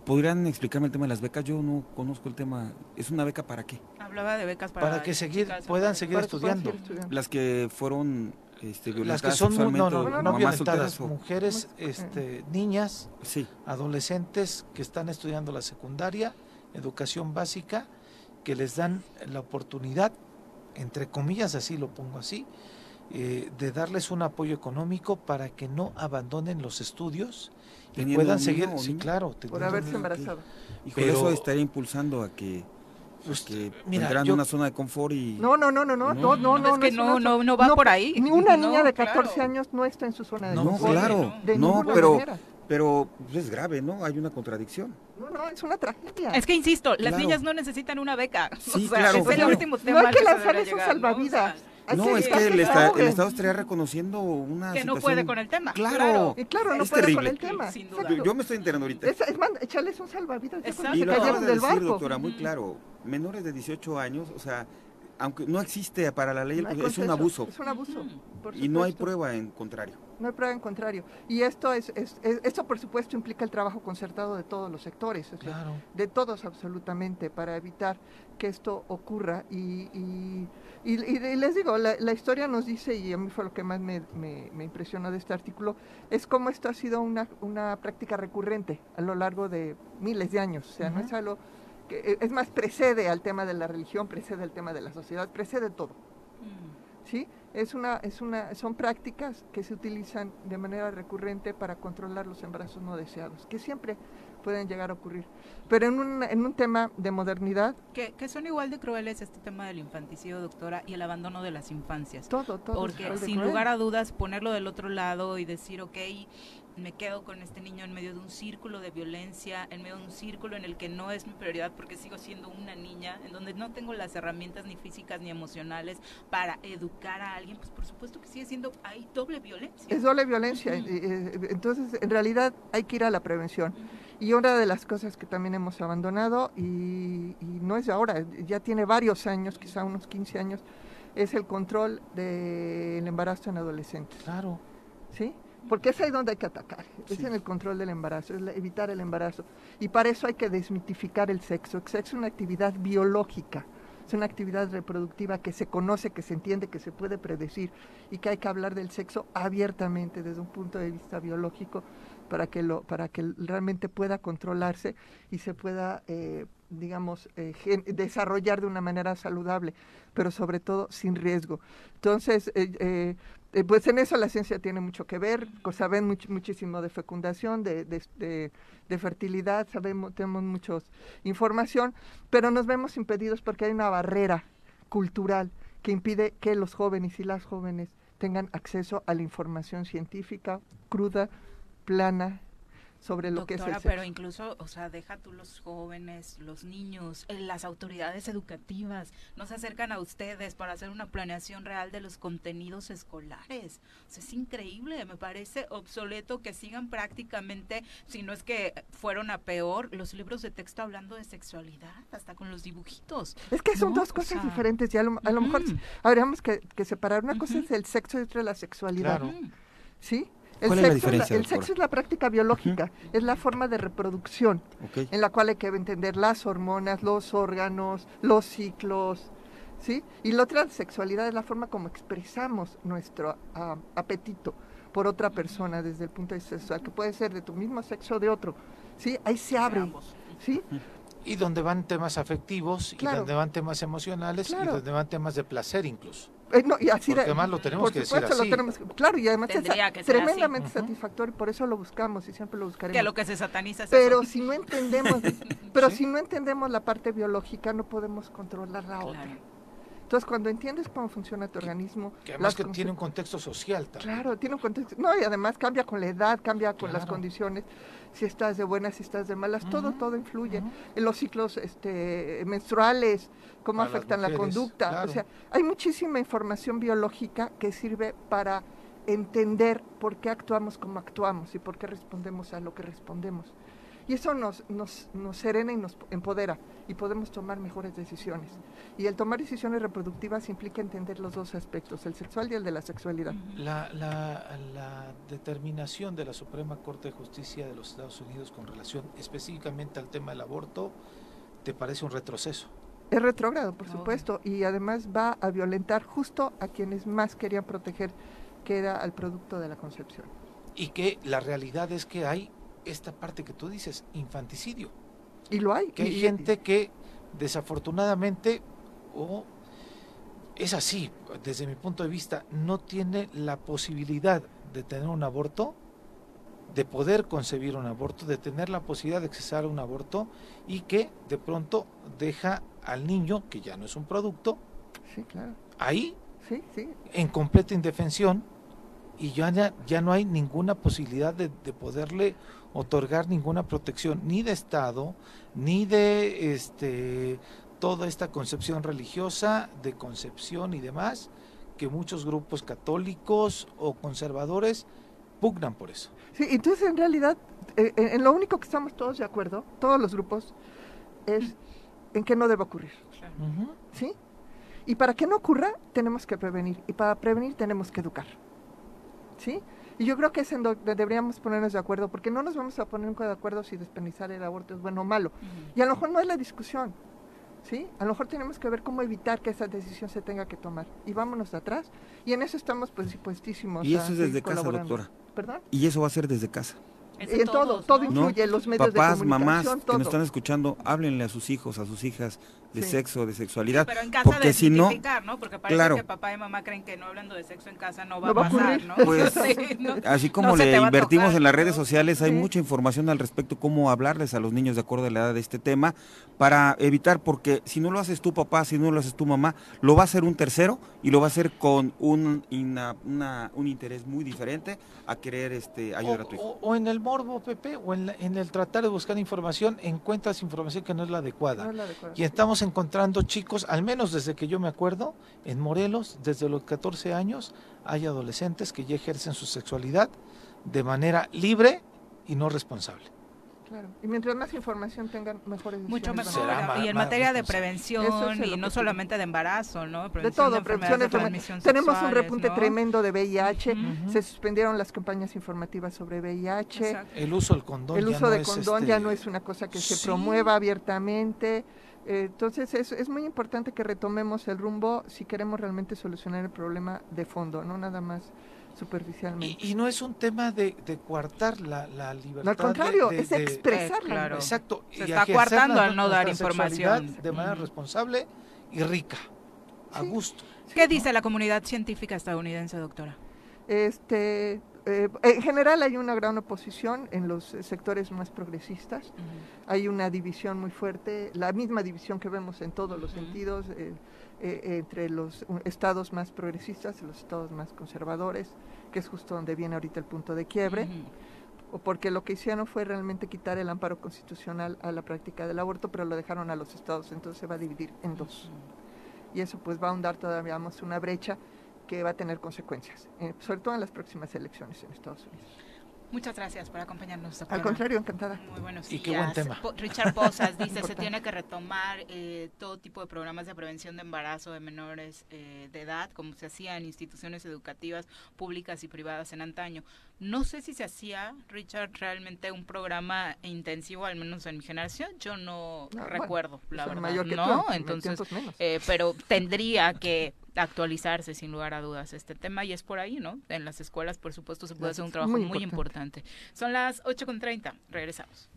¿Podrían explicarme el tema de las becas? Yo no conozco el tema. ¿Es una beca para qué? Hablaba de becas para, para que seguir, puedan seguir estudiando. Las que fueron este, las que son no, no, no, no violentadas, mujeres, este, niñas, sí. adolescentes que están estudiando la secundaria educación básica que les dan la oportunidad, entre comillas, así lo pongo así, eh, de darles un apoyo económico para que no abandonen los estudios y puedan seguir, sí, claro, por haberse embarazado. Y por eso estaría impulsando a que pues que mira, en una zona de confort y no no no no no no. no no, es que no no no va por ahí. ni una niña de 14 años no está en su zona de confort. no claro no pero pero pues, es grave, ¿no? Hay una contradicción. No, no, es una tragedia. Es que insisto, las niñas no necesitan una beca. Sí, claro. Es el último tema no hay que lanzar esos salvavidas. No, es que el, Estado estaría reconociendo una que no puede con el tema. Claro, y claro, no puede con el tema. Sin duda. Yo, me estoy enterando ahorita. Es, es más, echarles un salvavidas. Y lo acabas de decir, doctora, muy claro. Menores de 18 años, o sea, aunque no existe para la ley, es un abuso. Es un abuso. y no hay prueba en contrario. No hay prueba en contrario. Y esto es, es, esto por supuesto implica el trabajo concertado de todos los sectores, de todos absolutamente, para evitar que esto ocurra. Y, y, y, les digo, la, la, historia nos dice, y a mí fue lo que más me, me, me impresionó de este artículo, es cómo esto ha sido una, una práctica recurrente a lo largo de miles de años. O sea, no es algo que, e, es más, precede al tema de la religión, precede al tema de la sociedad, precede todo. Mm. ¿Sí? Es una, es una, son prácticas que se utilizan de manera recurrente para controlar los embarazos no deseados, que siempre pueden llegar a ocurrir. Pero en un, en un tema de modernidad... Que, que son igual de crueles este tema del infanticidio, doctora, y el abandono de las infancias. Todo, todo. Porque sin lugar a dudas, ponerlo del otro lado y decir, ok, me quedo con este niño en medio de un círculo de violencia, en medio de un círculo en el que no es mi prioridad porque sigo siendo una niña, en donde no tengo las herramientas ni físicas ni emocionales para educar a alguien, pues por supuesto que sigue siendo, hay doble violencia. Es doble violencia, entonces en realidad hay que ir a la prevención. Y una de las cosas que también hemos abandonado, y, y no es ahora, ya tiene varios años, quizá unos 15 años, es el control del embarazo en adolescentes. Claro. ¿Sí? Porque es ahí donde hay que atacar, es en el control del embarazo, es evitar el embarazo. Y para eso hay que desmitificar el sexo. El sexo es una actividad biológica, es una actividad reproductiva que se conoce, que se entiende, que se puede predecir y que hay que hablar del sexo abiertamente desde un punto de vista biológico para que, lo, para que realmente pueda controlarse y se pueda, eh, digamos, eh, desarrollar de una manera saludable, pero sobre todo sin riesgo. Entonces, eh, eh, pues en eso la ciencia tiene mucho que ver, saben muchísimo de fecundación, de, de, fertilidad, sabemos, tenemos mucha información, pero nos vemos impedidos porque hay una barrera cultural que impide que los jóvenes y las jóvenes tengan acceso a la información científica cruda, plana, sobre lo que es el pero incluso, o sea, deja tú los jóvenes, los niños, eh, las autoridades educativas, no se acercan a ustedes para hacer una planeación real de los contenidos escolares. O sea, es increíble, me parece obsoleto que sigan prácticamente, si no es que fueron a peor, los libros de texto hablando de sexualidad, hasta con los dibujitos. Es que son dos cosas diferentes y a lo, mejor habríamos que, separar. Una cosa es el sexo y otra la sexualidad. ¿Sí? El ¿Cuál sexo, es la diferencia? el sexo es la práctica biológica, es la forma de reproducción, en la cual hay que entender las hormonas, los órganos, los ciclos, ¿sí? Y la otra sexualidad es la forma como expresamos nuestro ah, apetito por otra persona desde el punto de vista sexual, que puede ser de tu mismo sexo o de otro, ¿sí? Ahí se abre, ¿sí? Y donde van temas afectivos, y donde van temas emocionales, y donde van temas de placer incluso. Eh, y así Porque además lo tenemos que decir así. claro, y además es tremendamente satisfactorio, por eso lo buscamos y siempre lo buscaremos. Que lo que se sataniza es Pero si no entendemos, pero si no entendemos la parte biológica, no podemos controlar la otra. Entonces, cuando entiendes cómo funciona tu organismo... Que además que tiene un contexto social también. Claro, tiene un contexto... No, y además cambia con la edad, cambia con las condiciones, si estás de buenas, si estás de malas, todo, todo influye. En los ciclos este, menstruales, cómo afectan la conducta. O sea, hay muchísima información biológica que sirve para entender por qué actuamos como actuamos y por qué respondemos a lo que respondemos. Y eso nos, nos, nos serena y nos empodera y podemos tomar mejores decisiones. Y el tomar decisiones reproductivas implica entender los dos aspectos, el sexual y el de la sexualidad. La, la, la determinación de la Suprema Corte de Justicia de los Estados Unidos con relación específicamente al tema del aborto, ¿te parece un retroceso? Es retrógrado, por supuesto, y además va a violentar justo a quienes más querían proteger, que era al producto de la concepción. Y que la realidad es que hay esta parte que tú dices, infanticidio. Y lo hay. Que hay gente que desafortunadamente, o es así, desde mi punto de vista, no tiene la posibilidad de tener un aborto, de poder concebir un aborto, de tener la posibilidad de accesar a un aborto y que de pronto deja al niño, que ya no es un producto, ahí, en completa indefensión, y ya, ya no hay ninguna posibilidad de, de poderle otorgar ninguna protección ni de Estado, ni de este, toda esta concepción religiosa, de concepción y demás, que muchos grupos católicos o conservadores pugnan por eso. Sí, entonces en realidad, eh, eh, en lo único que estamos todos de acuerdo, todos los grupos, es en que no debe ocurrir. ¿Sí? Y para que no ocurra, tenemos que prevenir. Y para prevenir tenemos que educar. ¿Sí? Y yo creo que es en donde deberíamos ponernos de acuerdo, porque no nos vamos a poner de acuerdo si despenalizar el aborto es bueno o malo. Y a lo mejor no es la discusión, ¿sí? A lo mejor tenemos que ver cómo evitar que esa decisión se tenga que tomar. Y vámonos de atrás. Y en eso estamos pues dispuestísimos. Y eso es desde casa, doctora. ¿Perdón? Y eso va a ser desde casa. y en todo, todo influye, los medios Papás, de mamás comunicación, que nos están escuchando, háblenle a sus hijos, a sus hijas de sexo, de sexualidad. pero en casa porque de si no, ¿no? Porque parece que papá y mamá creen que no hablando de sexo en casa no va, a pasar, ¿no? Pues, así como le invertimos en las redes sociales, hay mucha información al respecto, cómo hablarles a los niños de acuerdo a la edad de este tema, para evitar, porque si no lo haces tu papá, si no lo haces tu mamá, lo va a hacer un tercero y lo va a hacer con un, un interés muy diferente a querer este, ayudar a tu hijo. O, en el morbo, Pepe, o en, en, el tratar de buscar información, encuentras información que no es la adecuada. Y estamos encontrando chicos, al menos desde que yo me acuerdo, en Morelos, desde los 14 años, hay adolescentes que ya ejercen su sexualidad de manera libre y no responsable. Y mientras más información tengan, mejores Mucho mejor. y en materia de prevención, y no solamente de embarazo, ¿no? de todo, prevención de, transmisión Tenemos un repunte tremendo de VIH, se suspendieron las campañas informativas sobre VIH. El uso del condón. El uso de condón ya este no es una cosa que se promueva abiertamente. Eh, entonces es, es muy importante que retomemos el rumbo si queremos realmente solucionar el problema de fondo, no nada más superficialmente. Y, no es un tema de, de coartar la, la libertad. al contrario, es expresarla. Exacto. Se está coartando al no dar información. De manera responsable y rica, a gusto. ¿Qué dice la comunidad científica estadounidense, doctora? Este, eh, en general hay una gran oposición en los sectores más progresistas. Hay una división muy fuerte, la misma división que vemos en todos los sentidos. Eh, eh, entre los estados más progresistas y los estados más conservadores, que es justo donde viene ahorita el punto de quiebre, o porque lo que hicieron fue realmente quitar el amparo constitucional a la práctica del aborto, pero lo dejaron a los estados, entonces se va a dividir en dos. Y eso pues va a ahondar todavía más una brecha que va a tener consecuencias, eh, sobre todo en las próximas elecciones en Estados Unidos. Muchas gracias por acompañarnos. Doctora. Al contrario, encantada. Muy buenos días. Y qué buen tema. Richard Posas dice, se tiene que retomar eh, todo tipo de programas de prevención de embarazo de menores eh, de edad, como se hacía en instituciones educativas públicas y privadas en antaño. No sé si se hacía, Richard, realmente un programa intensivo, al menos en mi generación. Yo no ah, recuerdo, la verdad. Mayor que no, entonces, eh, pero tendría que actualizarse sin lugar a dudas este tema y es por ahí, ¿no? En las escuelas, por supuesto, se puede hacer un trabajo muy, importante. Son las 8.30, regresamos.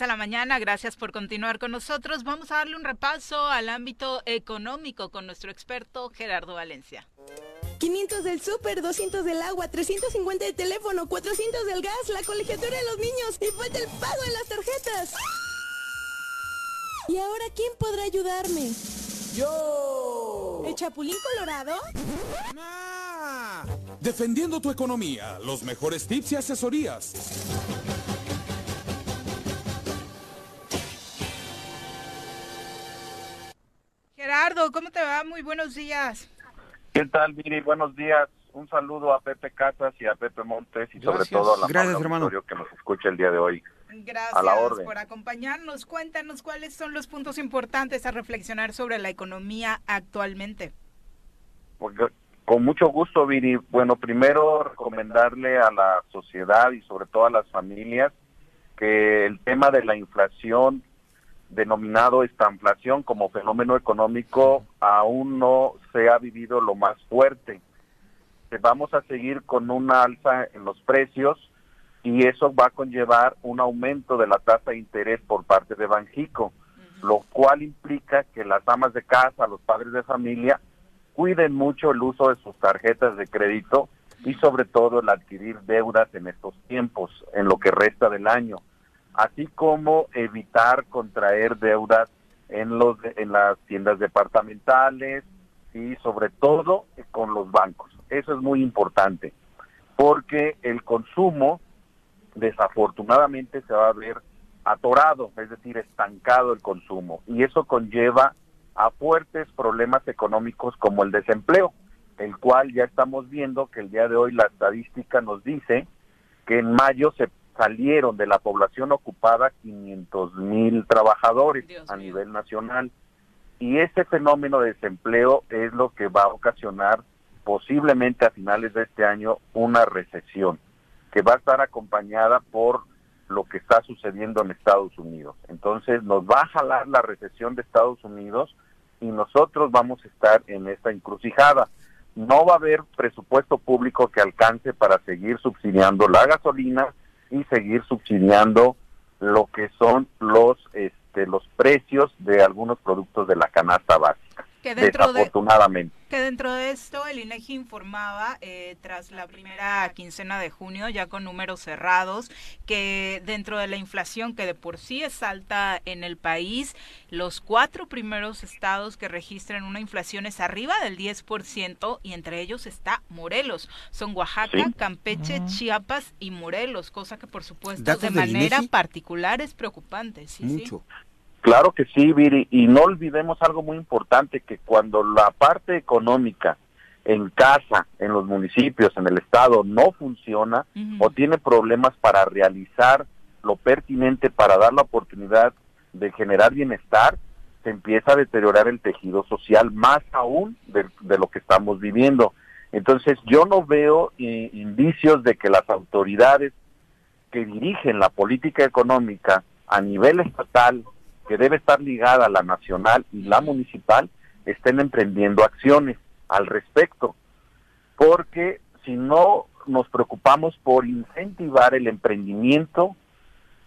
A la mañana, gracias por continuar con nosotros. Vamos a darle un repaso al ámbito económico con nuestro experto Gerardo Valencia. 500 del súper, 200 del agua, 350 del teléfono, 400 del gas, la colegiatura de los niños y falta el pago de las tarjetas. ¿Y ahora quién podrá ayudarme? ¡Yo! ¿El Chapulín Colorado? Defendiendo tu economía, los mejores tips y asesorías. Gerardo, ¿cómo te va? Muy buenos días. ¿Qué tal, Miri? Buenos días. Un saludo a Pepe Casas y a Pepe Montes y sobre todo a la Gracias, hermano. que nos escucha el día de hoy. Gracias por acompañarnos. Cuéntanos cuáles son los puntos importantes a reflexionar sobre la economía actualmente. Pues, con mucho gusto, Viri. Bueno, primero recomendarle a la sociedad y sobre todo a las familias que el tema de la inflación, denominado estanflación como fenómeno económico, aún no se ha vivido lo más fuerte. Vamos a seguir con una alza en los precios y eso va a conllevar un aumento de la tasa de interés por parte de Banjico, lo cual implica que las amas de casa, los padres de familia, cuiden mucho el uso de sus tarjetas de crédito y sobre todo el adquirir deudas en estos tiempos, en lo que resta del año, así como evitar contraer deudas en los en las tiendas departamentales y sobre todo con los bancos. Eso es muy importante, porque el consumo desafortunadamente se va a ver atorado, es decir, estancado el consumo. Y eso conlleva a fuertes problemas económicos como el desempleo, el cual ya estamos viendo que el día de hoy la estadística nos dice que en mayo se salieron de la población ocupada 500 mil trabajadores a nivel nacional. Y ese fenómeno de desempleo es lo que va a ocasionar posiblemente a finales de este año una recesión que va a estar acompañada por lo que está sucediendo en Estados Unidos. Entonces nos va a jalar la recesión de Estados Unidos y nosotros vamos a estar en esta encrucijada. no va a haber presupuesto público que alcance para seguir subsidiando la gasolina y seguir subsidiando lo que son los este, los precios de algunos productos de la canasta básica. Que dentro desafortunadamente. Que dentro de esto el INEGI informaba eh, tras la primera quincena de junio, ya con números cerrados, que dentro de la inflación que de por sí es alta en el país, los cuatro primeros estados que registran una inflación es arriba del 10% y entre ellos está Morelos. Son Oaxaca, Campeche, Chiapas y Morelos, cosa que por supuesto de manera particular es preocupante. Sí, Mucho. Claro que sí, Viri, y no olvidemos algo muy importante, que cuando la parte económica en casa, en los municipios, en el estado, no funciona o tiene problemas para realizar lo pertinente para dar la oportunidad de generar bienestar, se empieza a deteriorar el tejido social más aún de, lo que estamos viviendo. Entonces yo no veo eh, indicios de que las autoridades que dirigen la política económica a nivel estatal que debe estar ligada a la nacional y la municipal, estén emprendiendo acciones al respecto. Porque si no nos preocupamos por incentivar el emprendimiento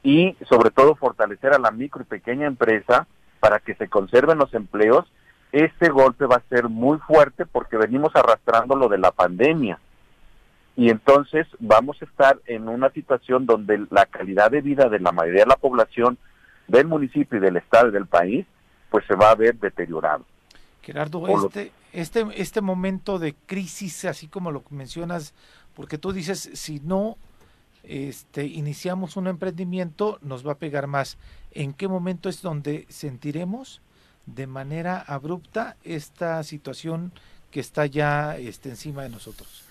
y sobre todo fortalecer a la micro y pequeña empresa para que se conserven los empleos, este golpe va a ser muy fuerte porque venimos arrastrando lo de la pandemia. Y entonces vamos a estar en una situación donde la calidad de vida de la mayoría de la población del municipio y del estado y del país, pues se va a ver deteriorado. Gerardo, este, este, este momento de crisis, así como lo mencionas, porque tú dices, si no este, iniciamos un emprendimiento, nos va a pegar más. ¿En qué momento es donde sentiremos de manera abrupta esta situación que está ya este, encima de nosotros?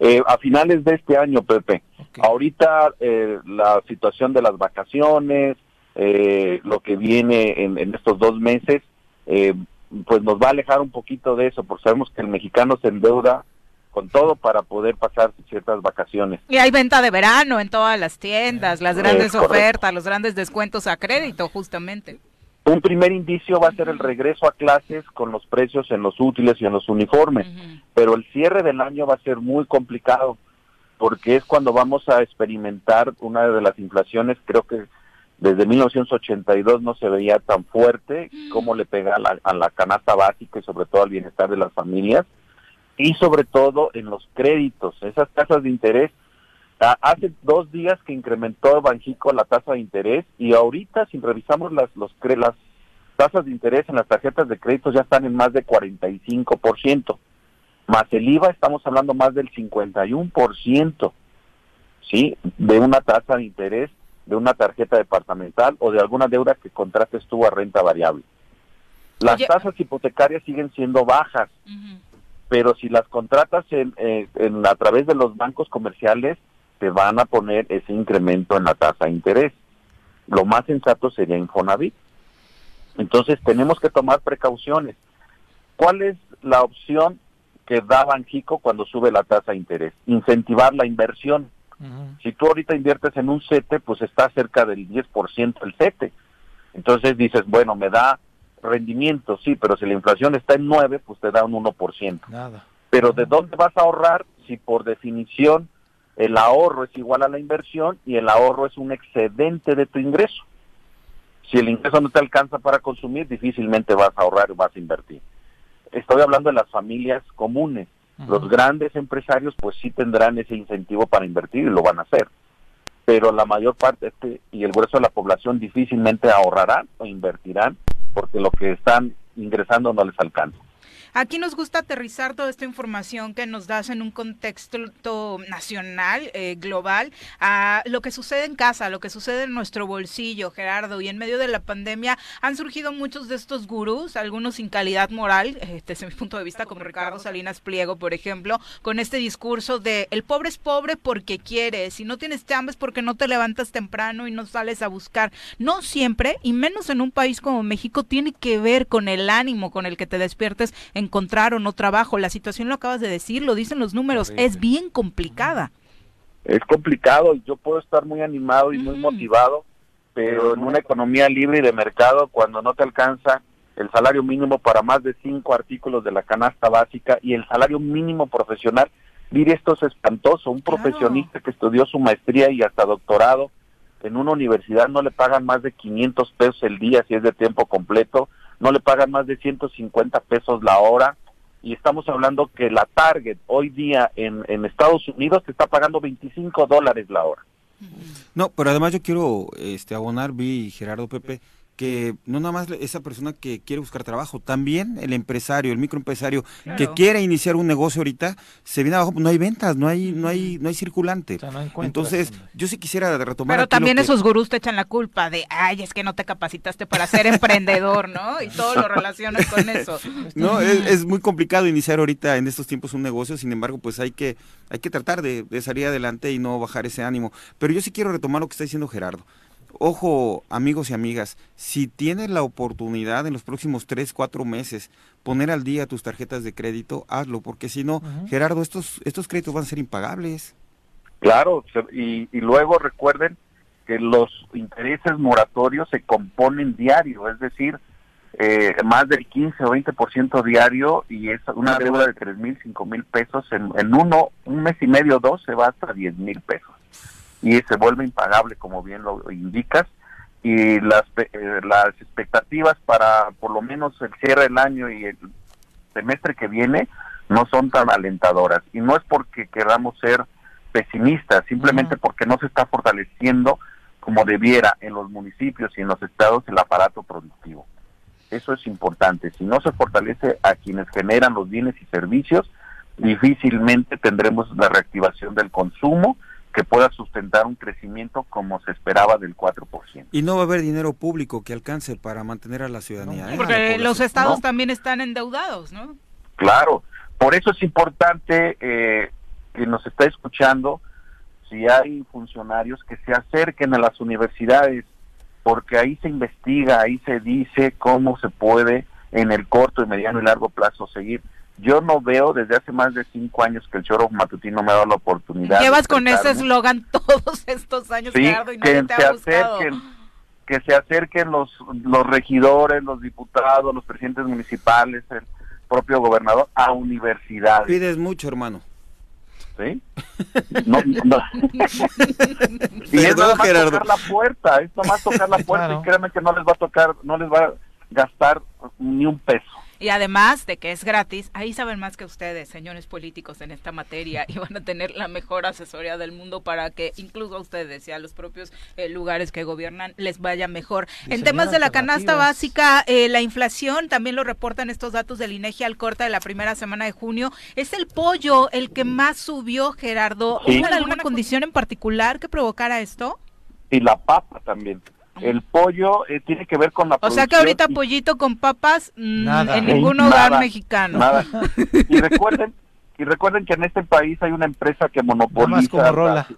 Eh, a finales de este año, Pepe. Ahorita eh, la situación de las vacaciones, eh, lo que viene en, estos dos meses, eh, pues nos va a alejar un poquito de eso, porque sabemos que el mexicano se endeuda con todo para poder pasar ciertas vacaciones. Y hay venta de verano en todas las tiendas, las grandes ofertas, los grandes descuentos a crédito, justamente. Un primer indicio va a ser el regreso a clases con los precios en los útiles y en los uniformes, pero el cierre del año va a ser muy complicado porque es cuando vamos a experimentar una de las inflaciones, creo que desde 1982 no se veía tan fuerte cómo le pega a la, canasta básica y sobre todo al bienestar de las familias y sobre todo en los créditos, esas tasas de interés. Hace dos días que incrementó Banjico la tasa de interés y ahorita si revisamos las, los, las tasas de interés en las tarjetas de crédito ya están en más de 45%, más el IVA estamos hablando más del 51%, ¿sí? De una tasa de interés de una tarjeta departamental o de alguna deuda que contrates tú a renta variable. Las tasas hipotecarias siguen siendo bajas, pero si las contratas en, eh, en, a través de los bancos comerciales, te van a poner ese incremento en la tasa de interés. Lo más sensato sería Infonavit. Entonces tenemos que tomar precauciones. ¿Cuál es la opción que da Banjico cuando sube la tasa de interés? Incentivar la inversión. Si tú ahorita inviertes en un CETE, pues está cerca del 10% el CETE. Entonces dices, bueno, me da rendimiento, sí, pero si la inflación está en 9, pues te da un 1%. Nada. Pero ¿de dónde vas a ahorrar si por definición el ahorro es igual a la inversión y el ahorro es un excedente de tu ingreso? Si el ingreso no te alcanza para consumir, difícilmente vas a ahorrar y vas a invertir. Estoy hablando de las familias comunes. Los grandes empresarios pues sí tendrán ese incentivo para invertir y lo van a hacer. Pero la mayor parte este, y el grueso de la población difícilmente ahorrarán o invertirán porque lo que están ingresando no les alcanza. Aquí nos gusta aterrizar toda esta información que nos das en un contexto nacional, eh, global, a lo que sucede en casa, lo que sucede en nuestro bolsillo, Gerardo. Y en medio de la pandemia han surgido muchos de estos gurús, algunos sin calidad moral, eh, desde mi punto de vista, como Ricardo Salinas Pliego, por ejemplo, con este discurso de el pobre es pobre porque quiere, si no tienes chambas porque no te levantas temprano y no sales a buscar. No siempre, y menos en un país como México, tiene que ver con el ánimo con el que te despiertes encontrar o no trabajo. La situación lo acabas de decir, lo dicen los números, es bien complicada. Es complicado y yo puedo estar muy animado y muy motivado, pero en una economía libre y de mercado, cuando no te alcanza el salario mínimo para más de cinco artículos de la canasta básica y el salario mínimo profesional. Mire, esto es espantoso. Un profesionista que estudió su maestría y hasta doctorado en una universidad no le pagan más de 500 pesos el día si es de tiempo completo, no le pagan más de 150 pesos la hora y estamos hablando que la Target hoy día en, en Estados Unidos te está pagando 25 dólares la hora. No, pero además yo quiero este, abonar, vi Gerardo Pepe, que no nada más esa persona que quiere buscar trabajo, también el empresario, el microempresario que quiere iniciar un negocio ahorita, se viene abajo, no hay ventas, no hay no hay no hay circulante. Entonces, yo sí quisiera retomar Pero también esos gurús te echan la culpa de, "Ay, es que no te capacitaste para ser emprendedor", ¿no? Y todo lo relacionas con eso. No, es, muy complicado iniciar ahorita en estos tiempos un negocio, sin embargo, pues hay que hay que tratar de, de salir adelante y no bajar ese ánimo. Pero yo sí quiero retomar lo que está diciendo Gerardo. Ojo, amigos y amigas, si tienes la oportunidad en los próximos tres, cuatro meses poner al día tus tarjetas de crédito, hazlo, porque si no, Gerardo, estos, estos créditos van a ser impagables. Claro, y, luego recuerden que los intereses moratorios se componen diario, es decir, eh, más del 15 o 20% diario y es una deuda de tres mil, cinco mil pesos en, en uno, un mes y medio, dos, se va hasta 10 mil pesos y se vuelve impagable, como bien lo indicas, y las, eh, las expectativas para por lo menos el cierre del año y el semestre que viene no son tan alentadoras. Y no es porque queramos ser pesimistas, simplemente porque no se está fortaleciendo como debiera en los municipios y en los estados el aparato productivo. Eso es importante. Si no se fortalece a quienes generan los bienes y servicios, difícilmente tendremos la reactivación del consumo que pueda sustentar un crecimiento como se esperaba del 4%. Y no va a haber dinero público que alcance para mantener a la ciudadanía. ¿eh? Porque los estados también están endeudados, ¿no? Claro, por eso es importante eh, que nos está escuchando, si hay funcionarios que se acerquen a las universidades, porque ahí se investiga, ahí se dice cómo se puede en el corto, y mediano y largo plazo seguir yo no veo desde hace más de cinco años que el choro matutino me ha dado la oportunidad. Llevas con ese eslogan todos estos años, sí, que se acerquen, que se acerquen los, los regidores, los diputados, los presidentes municipales, el propio gobernador a universidades. Pides mucho, hermano. ¿Sí? No, no. y es nada más tocar la puerta, es más tocar la puerta y créanme que no les va a tocar, no les va a gastar ni un peso. Y además de que es gratis, ahí saben más que ustedes, señores políticos, en esta materia y van a tener la mejor asesoría del mundo para que incluso a ustedes y a los propios eh, lugares que gobiernan les vaya mejor. en temas de la canasta básica, eh, la inflación, también lo reportan estos datos del INEGI al corte de la primera semana de junio, es el pollo el que más subió, Gerardo. ¿Hubo alguna condición en particular que provocara esto? Y la papa también. El pollo eh, tiene que ver con la O sea que ahorita pollito con papas mm, en ningún hogar mexicano. Nada. Y recuerden, y recuerden que en este país hay una empresa que monopoliza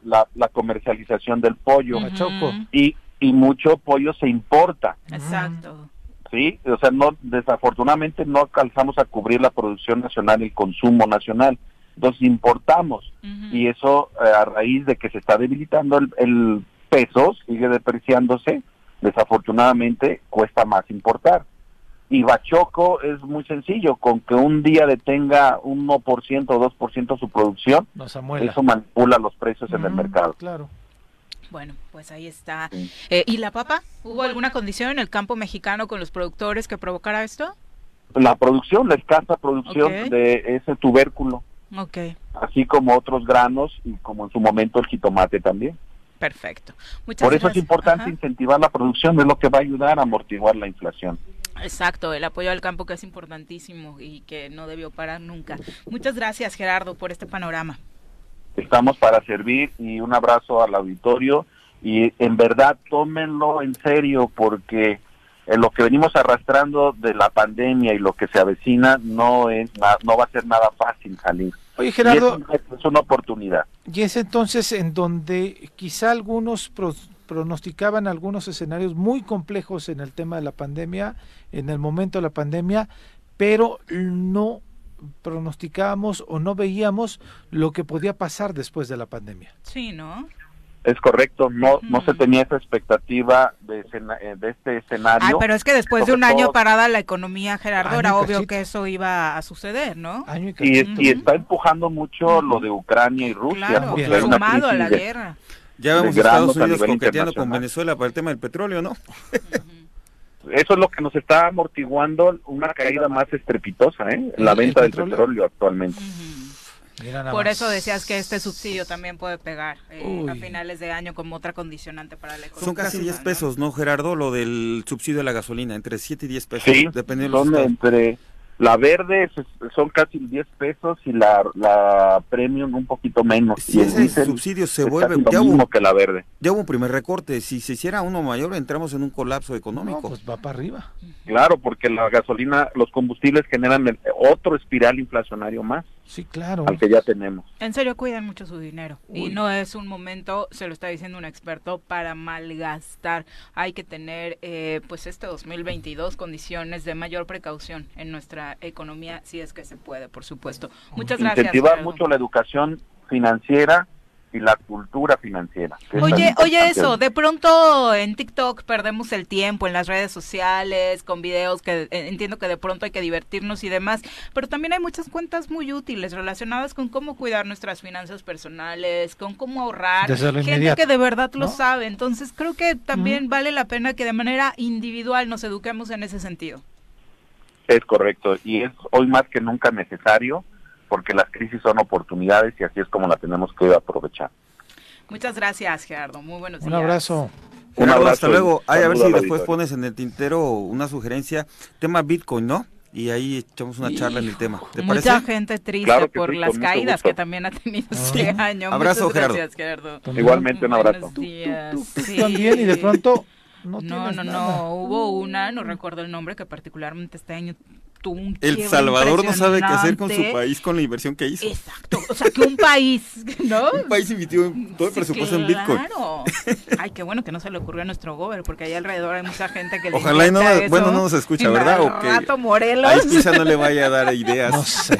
la, la, comercialización del pollo. Y, y mucho pollo se importa. Exacto. Sí, o sea, no desafortunadamente no alcanzamos a cubrir la producción nacional el consumo nacional. Entonces importamos y eso eh, a raíz de que se está debilitando el, el peso, sigue depreciándose, desafortunadamente cuesta más importar. Y Bachoco es muy sencillo, con que un día detenga 1% o 2% su producción, eso manipula los precios en el mercado. Claro. Bueno, pues ahí está. Eh, ¿Y la papa? ¿Hubo alguna condición en el campo mexicano con los productores que provocara esto? La producción, la escasa producción de ese tubérculo. Okay. Así como otros granos y como en su momento el jitomate también. Perfecto. Por eso es importante incentivar la producción, es lo que va a ayudar a amortiguar la inflación. Exacto, el apoyo al campo que es importantísimo y que no debió parar nunca. Muchas gracias Gerardo por este panorama. Estamos para servir y un abrazo al auditorio y en verdad tómenlo en serio porque en lo que venimos arrastrando de la pandemia y lo que se avecina no es no va a ser nada fácil salir. Oye, Gerardo. Es, una oportunidad. Y es entonces en donde quizá algunos pronosticaban algunos escenarios muy complejos en el tema de la pandemia, en el momento de la pandemia, pero no pronosticábamos o no veíamos lo que podía pasar después de la pandemia. Sí, ¿no? Es correcto, no no se tenía esa expectativa de, eh, de este escenario. Ah, pero es que después de un año parada la economía, Gerardo, era obvio que eso iba a suceder, ¿no? y, está empujando mucho lo de Ucrania y Rusia. Claro, sumado a la guerra. Ya vemos a Estados Unidos coqueteando con Venezuela para el tema del petróleo, ¿no? Eso es lo que nos está amortiguando una caída más estrepitosa, ¿eh? La venta del petróleo actualmente. Por eso decías que este subsidio también puede pegar eh, a finales de año como otra condicionante para la economía. Son casi 10 pesos, ¿no, Gerardo? Lo del subsidio de la gasolina, entre 7 y 10 pesos. Sí, dependiendo son entre la verde son casi 10 pesos y la, la premium un poquito menos. Si ese subsidio se vuelve ya hubo, que la verde. Ya hubo un primer recorte. Si se hiciera uno mayor, entramos en un colapso económico. pues va para arriba. Claro, porque la gasolina, los combustibles generan otro espiral inflacionario más. Sí, claro. Al que ya tenemos. En serio, cuiden mucho su dinero. Y no es un momento, se lo está diciendo un experto, para malgastar. Hay que tener, eh, pues, este 2022 condiciones de mayor precaución en nuestra economía, si es que se puede, por supuesto. Muchas gracias. Incentivar mucho la educación financiera y la cultura financiera. Oye, oye eso, de pronto en TikTok perdemos el tiempo en las redes sociales, con videos que eh, entiendo que de pronto hay que divertirnos y demás, pero también hay muchas cuentas muy útiles relacionadas con cómo cuidar nuestras finanzas personales, con cómo ahorrar, gente que de verdad lo sabe, entonces creo que también vale la pena que de manera individual nos eduquemos en ese sentido. Es correcto, y es hoy más que nunca necesario porque las crisis son oportunidades y así es como la tenemos que aprovechar. Muchas gracias, Gerardo. Muy buenos días. Un abrazo. Un abrazo. Hasta luego. Ay, a ver si después pones en el tintero una sugerencia. Tema Bitcoin, ¿no? Y ahí echamos una charla en el tema. ¿Te Mucha gente triste por las caídas que también ha tenido este año. Abrazo, Muchas gracias, Gerardo. Igualmente un abrazo. Tú, también y de pronto no, no, no, no, hubo una, no recuerdo el nombre, que particularmente este año el Salvador no sabe qué hacer con su país con la inversión que hizo. Exacto. O sea, que un país, ¿no? un país invirtió todo el presupuesto en Bitcoin. Claro. Ay, qué bueno que no se le ocurrió a nuestro gobierno, porque ahí alrededor hay mucha gente que le Ojalá y no, bueno, no nos escucha, ¿verdad? O que Rato Morelos. Ahí quizá no le vaya a dar ideas. No sé.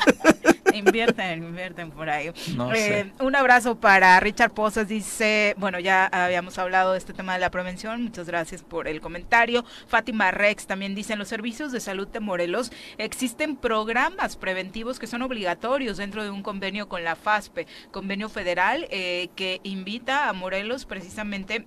Invierten, invierten por ahí. Eh, un abrazo para Richard Pozas, dice, bueno, ya habíamos hablado de este tema de la prevención, muchas gracias por el comentario. Fátima Rex también dice, en los servicios de salud de Morelos existen programas preventivos que son obligatorios dentro de un convenio con la FASPE, convenio federal eh, que invita a Morelos precisamente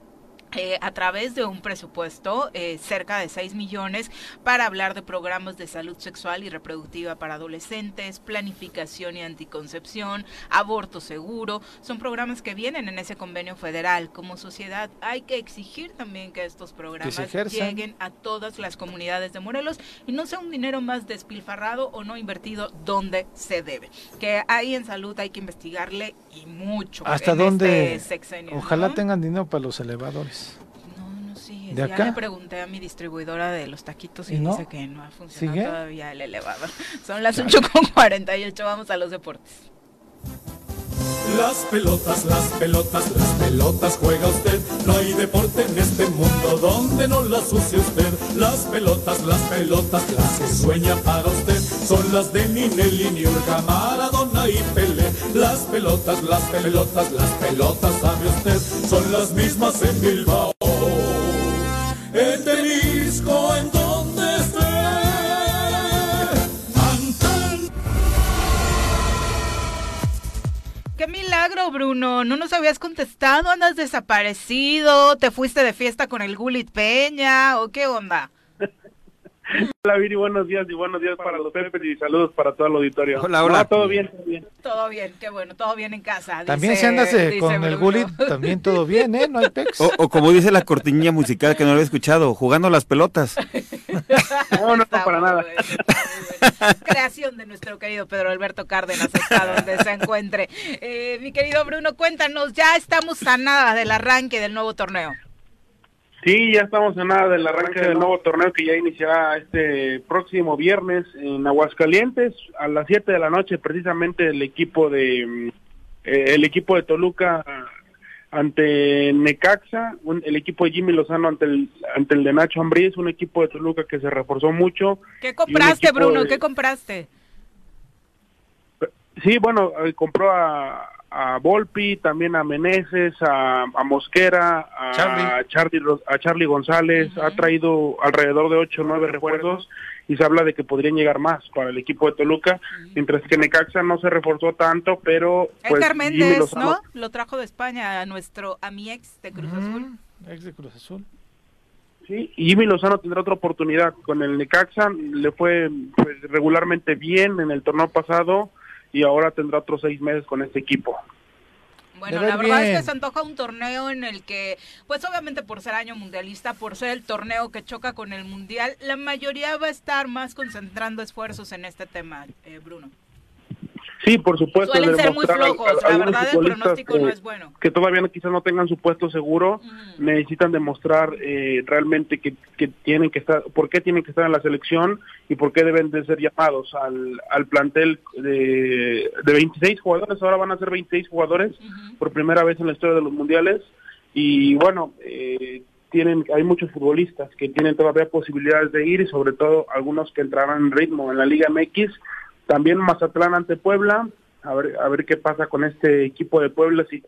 eh, a través de un presupuesto eh, cerca de 6 millones para hablar de programas de salud sexual y reproductiva para adolescentes, planificación y anticoncepción, aborto seguro. Son programas que vienen en ese convenio federal. Como sociedad hay que exigir también que estos programas lleguen a todas las comunidades de Morelos y no sea un dinero más despilfarrado o no invertido donde se debe. Que ahí en salud hay que investigarle y mucho. ¿Hasta dónde? Este Ojalá tengan dinero para los elevadores. Sí, ya le pregunté a mi distribuidora de los taquitos y, dice que no ha funcionado todavía el elevador. Son las 8.48, vamos a los deportes. Las pelotas, las pelotas, las pelotas juega usted. No hay deporte en este mundo donde no las use usted. Las pelotas, las pelotas, las que sueña para usted. Son las de Ninelli, Niurka, Maradona y Pelé. Las pelotas, las pelotas, las pelotas, sabe usted. Son las mismas en Bilbao en Tenisco, en Qué milagro, Bruno. No nos habías contestado, andas desaparecido, te fuiste de fiesta con el Gulit Peña o qué onda. Hola Viri, buenos días y buenos días para los Pepes y saludos para todo el auditorio. Hola, hola. todo bien, todo bien. Todo bien, qué bueno, todo bien en casa. También si andas eh, con el Gulit, también todo bien, ¿eh? No hay pex. O, como dice la cortinilla musical que no lo he escuchado, jugando las pelotas. no, no, para nada. Creación de nuestro querido Pedro Alberto Cárdenas, hasta donde se encuentre. Eh, mi querido Bruno, cuéntanos, ya estamos a nada del arranque del nuevo torneo. Sí, ya estamos en nada del arranque del nuevo torneo que ya iniciará este próximo viernes en Aguascalientes a las 7 de la noche precisamente el equipo de eh, el equipo de Toluca ante Necaxa, el equipo de Jimmy Lozano ante el ante el de Nacho Ambriz, un equipo de Toluca que se reforzó mucho. ¿Qué compraste, Bruno? ¿Qué compraste? Sí, bueno, eh, compró a, a Volpi, también a Meneses, a, Mosquera, a Charlie, a Charlie González, ha traído alrededor de 8 o 9 refuerzos y se habla de que podrían llegar más para el equipo de Toluca, mientras que Necaxa no se reforzó tanto, pero... Pues, Méndez, ¿no? Lo trajo de España a nuestro amiex de Cruz Azul. Ex de Cruz Azul. Sí, y Jimmy Lozano tendrá otra oportunidad. Con el Necaxa le fue pues, regularmente bien en el torneo pasado y ahora tendrá otros seis meses con este equipo. Bueno, la verdad es que se antoja un torneo en el que, pues obviamente por ser año mundialista, por ser el torneo que choca con el mundial, la mayoría va a estar más concentrando esfuerzos en este tema, eh, Bruno. Sí, por supuesto. Suelen ser muy flojos, la verdad el pronóstico no es bueno. Que todavía quizás no tengan su puesto seguro, necesitan demostrar eh, realmente que, que, tienen que estar, por qué tienen que estar en la selección y por qué deben de ser llamados al, al plantel de, de 26 jugadores, ahora van a ser 26 jugadores por primera vez en la historia de los mundiales y bueno, eh, tienen, hay muchos futbolistas que tienen todavía posibilidades de ir y sobre todo algunos que entrarán en ritmo en la Liga MX también Mazatlán ante Puebla, a ver, a ver qué pasa con este equipo de Puebla, si,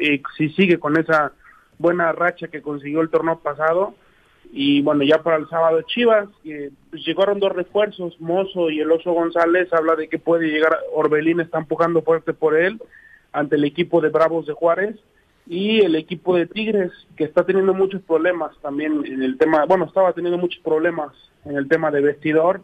eh, si sigue con esa buena racha que consiguió el torneo pasado. Y bueno, ya para el sábado Chivas, eh, llegaron dos refuerzos, Mozo y el Oso González, habla de que puede llegar, Orbelín está empujando fuerte por él ante el equipo de Bravos de Juárez. Y el equipo de Tigres que está teniendo muchos problemas también en el tema, bueno, estaba teniendo muchos problemas en el tema de vestidor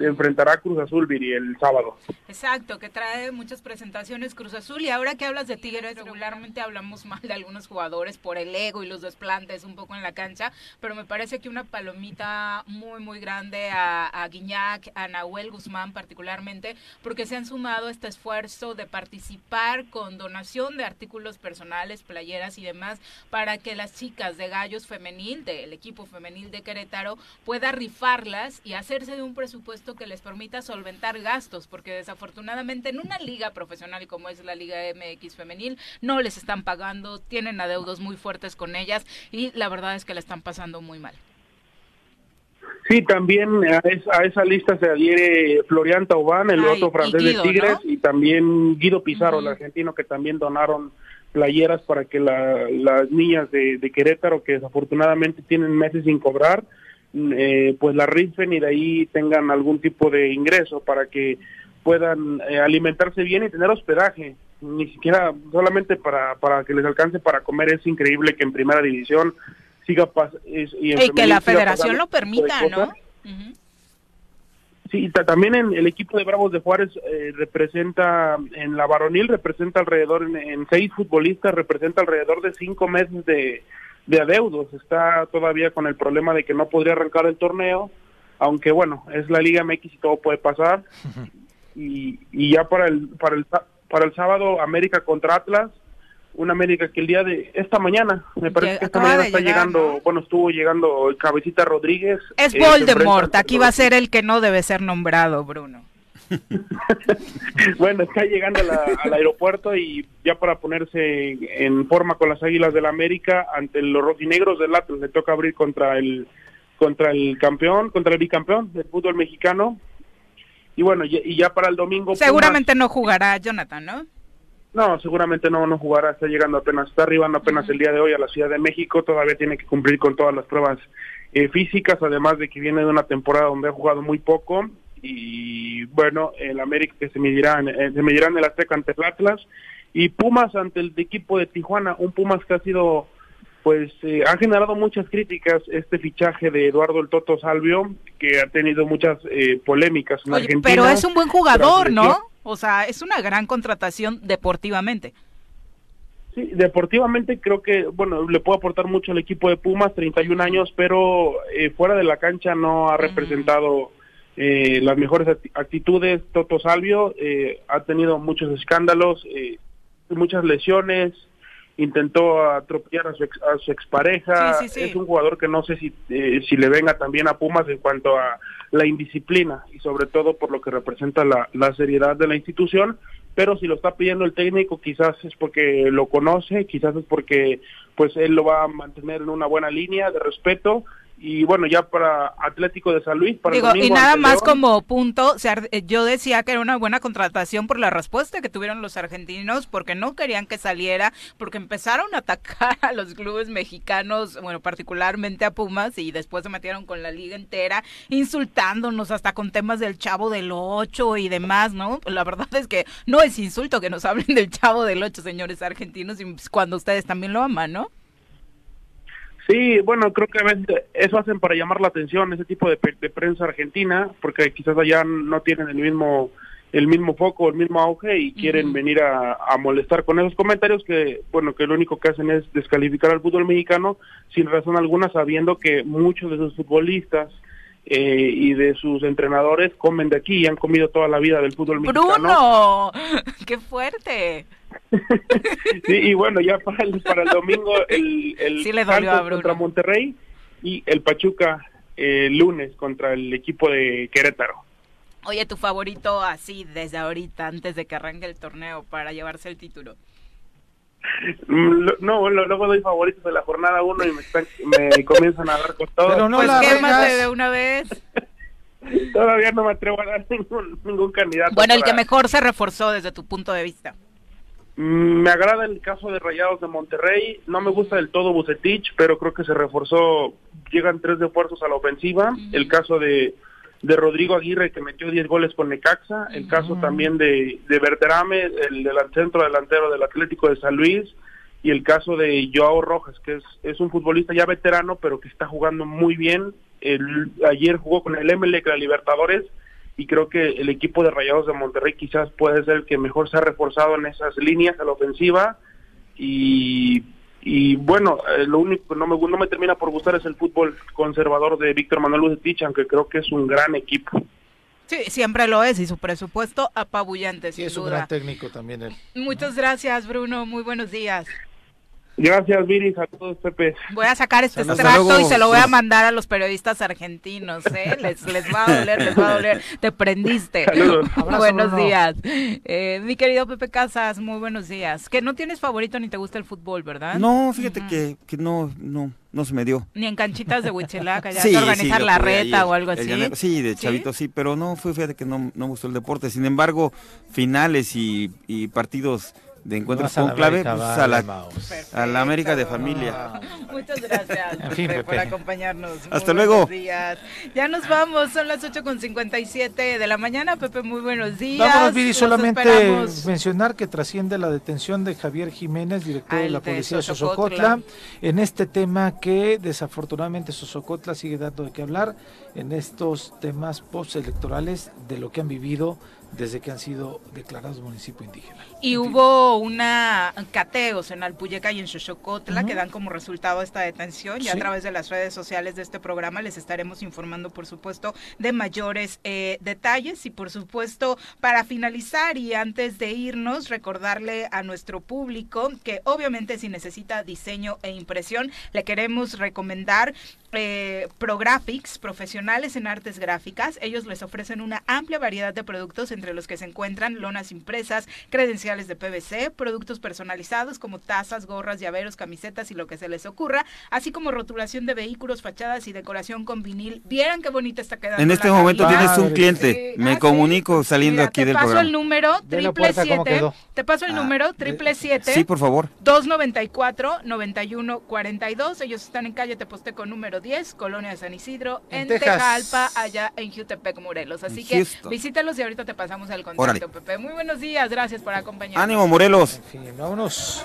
enfrentará a Cruz Azul, Viri, el sábado. Exacto, que trae muchas presentaciones Cruz Azul. Y ahora que hablas de Tigres, regularmente hablamos mal de algunos jugadores por el ego y los desplantes un poco en la cancha, pero me parece que una palomita muy, muy grande a, a Guiñac, a Nahuel Guzmán particularmente, porque se han sumado a este esfuerzo de participar con donación de artículos personales, playeras y demás, para que las chicas de Gallos Femenil, del equipo femenil de Querétaro, pueda rifarlas y hacerse de un presupuesto que les permita solventar gastos, porque desafortunadamente en una liga profesional como es la Liga MX femenil, no les están pagando, tienen adeudos muy fuertes con ellas y la verdad es que la están pasando muy mal. Sí, también a esa, a esa lista se adhiere Florian Taubán, el otro francés de Tigres, y también Guido Pizarro, el argentino, que también donaron playeras para que las niñas de, de Querétaro, que desafortunadamente tienen meses sin cobrar, eh, pues la rifen y de ahí tengan algún tipo de ingreso para que puedan eh, alimentarse bien y tener hospedaje. Ni siquiera solamente para, para que les alcance para comer. Es increíble que en primera división siga pasando. Y, que la federación lo permita, ¿no? Sí, también en el equipo de Bravos de Juárez eh, representa, en la varonil representa alrededor, en, seis futbolistas, representa alrededor de cinco meses de, de adeudos. Está todavía con el problema de que no podría arrancar el torneo, aunque bueno, es la Liga MX y todo puede pasar. Y, y ya para el, para el para el sábado América contra Atlas, una América que el día de esta mañana, me parece que esta mañana está llegando, bueno, estuvo llegando Cabecita Rodríguez. Es eh, Voldemort, aquí va a ser el que no debe ser nombrado, Bruno. bueno, está llegando al aeropuerto y ya para ponerse en forma con las Águilas del la América ante los rojinegros del Atlas le toca abrir contra el contra el campeón, contra el bicampeón del fútbol mexicano. Y bueno, y, ya para el domingo seguramente no jugará Jonathan, ¿no? No, seguramente no no jugará, está llegando apenas, está arribando apenas el día de hoy a la Ciudad de México, todavía tiene que cumplir con todas las pruebas eh, físicas, además de que viene de una temporada donde ha jugado muy poco y bueno, el América que se medirá, eh, se medirá en el Azteca ante el Atlas y Pumas ante el equipo de Tijuana, un Pumas que ha sido pues eh, ha generado muchas críticas este fichaje de Eduardo el Toto Salvio, que ha tenido muchas eh, polémicas en Argentina. Pero es un buen jugador, ¿no? O sea, es una gran contratación deportivamente. Sí, deportivamente creo que, bueno, le puede aportar mucho al equipo de Pumas, 31 años, pero fuera de la cancha no ha representado eh, las mejores actitudes. Toto Salvio eh, ha tenido muchos escándalos, eh, muchas lesiones, intentó atropellar a su, ex, a su expareja. Es un jugador que no sé si, si le venga también a Pumas en cuanto a la indisciplina y sobre todo por lo que representa la, la seriedad de la institución. Pero si lo está pidiendo el técnico, quizás es porque lo conoce, quizás es porque pues él lo va a mantener en una buena línea de respeto y bueno, ya para Atlético de San Luis, para Digo, y nada más como punto, eh, yo decía que era una buena contratación por la respuesta que tuvieron los argentinos, porque no querían que saliera, porque empezaron a atacar a los clubes mexicanos, bueno, particularmente a Pumas, y después se metieron con la liga entera, insultándonos hasta con temas del Chavo del Ocho y demás, ¿no? La verdad es que no es insulto que nos hablen del Chavo del Ocho, señores argentinos, cuando ustedes también lo aman, ¿no? Sí, bueno, creo que eso hacen para llamar la atención, ese tipo de, prensa argentina, porque quizás allá no tienen el mismo el mismo foco, el mismo auge y quieren venir a, molestar con esos comentarios que, bueno, que lo único que hacen es descalificar al fútbol mexicano sin razón alguna, sabiendo que muchos de sus futbolistas eh, y de sus entrenadores comen de aquí y han comido toda la vida del fútbol mexicano. ¡Bruno! ¡Qué fuerte! sí, y bueno, ya para el, para el domingo el, el sí contra Monterrey y el Pachuca el lunes contra el equipo de Querétaro. Oye, tu favorito así desde ahorita, antes de que arranque el torneo, para llevarse el título. Mm, no, luego doy favoritos de la jornada 1 y me, comienzan a dar con todo. Pero no pues la de una vez. Todavía no me atrevo a dar ningún, ningún candidato. Bueno, el que mejor se reforzó desde tu punto de vista. Mm, me agrada el caso de Rayados de Monterrey. No me gusta del todo Bucetich, pero creo que se reforzó. Llegan tres refuerzos a la ofensiva. El caso de, de Rodrigo Aguirre, que metió 10 goles con Necaxa. El caso también de, de Berterame, el, del centro delantero del Atlético de San Luis. Y el caso de Joao Rojas, que es, es un futbolista ya veterano, pero que está jugando muy bien. El, ayer jugó con el MLE, la Libertadores y creo que el equipo de Rayados de Monterrey quizás puede ser el que mejor se ha reforzado en esas líneas a la ofensiva y, y bueno, eh, lo único que no me, no me termina por gustar es el fútbol conservador de Víctor Manuel Bucetich, aunque creo que es un gran equipo. Sí, siempre lo es y su presupuesto apabullante. Sí, es un gran técnico también él. Muchas gracias, Bruno. Muy buenos días. Gracias, Viri. Saludos, Pepe. Voy a sacar este extracto y se lo voy a mandar a los periodistas argentinos. ¿eh? Les, les va a doler, les va a doler. Te prendiste. Saludos. buenos días. Eh, mi querido Pepe Casas, muy buenos días. Que no tienes favorito ni te gusta el fútbol, ¿verdad? No, fíjate que, que no, no, no se me dio. Ni en canchitas de Huichelaca, ya sí, organizar la reta o algo así. sí, de chavito sí, pero no, fue fíjate que no, no me gustó el deporte. Sin embargo, finales y, y partidos de encuentros con clave pues, a, la, a la América de familia. Muchas gracias por acompañarnos. Hasta luego. Días. Ya nos vamos, son las 8.57 de la mañana. Pepe, muy buenos días. Vámonos, Viri, solamente mencionar que trasciende la detención de Javier Jiménez, director de la Policía de Sosocotla, en este tema que desafortunadamente Sosocotla sigue dando de qué hablar en estos temas postelectorales de lo que han vivido desde que han sido declarados municipio indígena. Y hubo una cateos en Alpuyeca y en Xochocotla que dan como resultado esta detención y a través de las redes sociales de este programa les estaremos informando por supuesto de mayores eh, detalles. Y por supuesto para finalizar y antes de irnos recordarle a nuestro público que obviamente si necesita diseño e impresión le queremos recomendar eh, Prographics, profesionales en artes gráficas. Ellos les ofrecen una amplia variedad de productos entre los que se encuentran lonas impresas, credenciales de PVC, productos personalizados como tazas, gorras, llaveros, camisetas y lo que se les ocurra, así como rotulación de vehículos, fachadas y decoración con vinil. Vieran qué bonita está quedando. En este momento tienes un cliente. Me ah, comunico saliendo aquí del programa. Te paso el número triple siete. Te paso el número triple siete. Sí, por favor. 294 91 42. Ellos están en calle Teposteco número 10, Colonia de San Isidro, en, Tejalpa, allá en Jutepec, Morelos. Así que visítalos y ahorita te pasamos el contacto, Pepe. Muy buenos días, gracias por acompañarnos. Ánimo, Morelos. En fin, vámonos.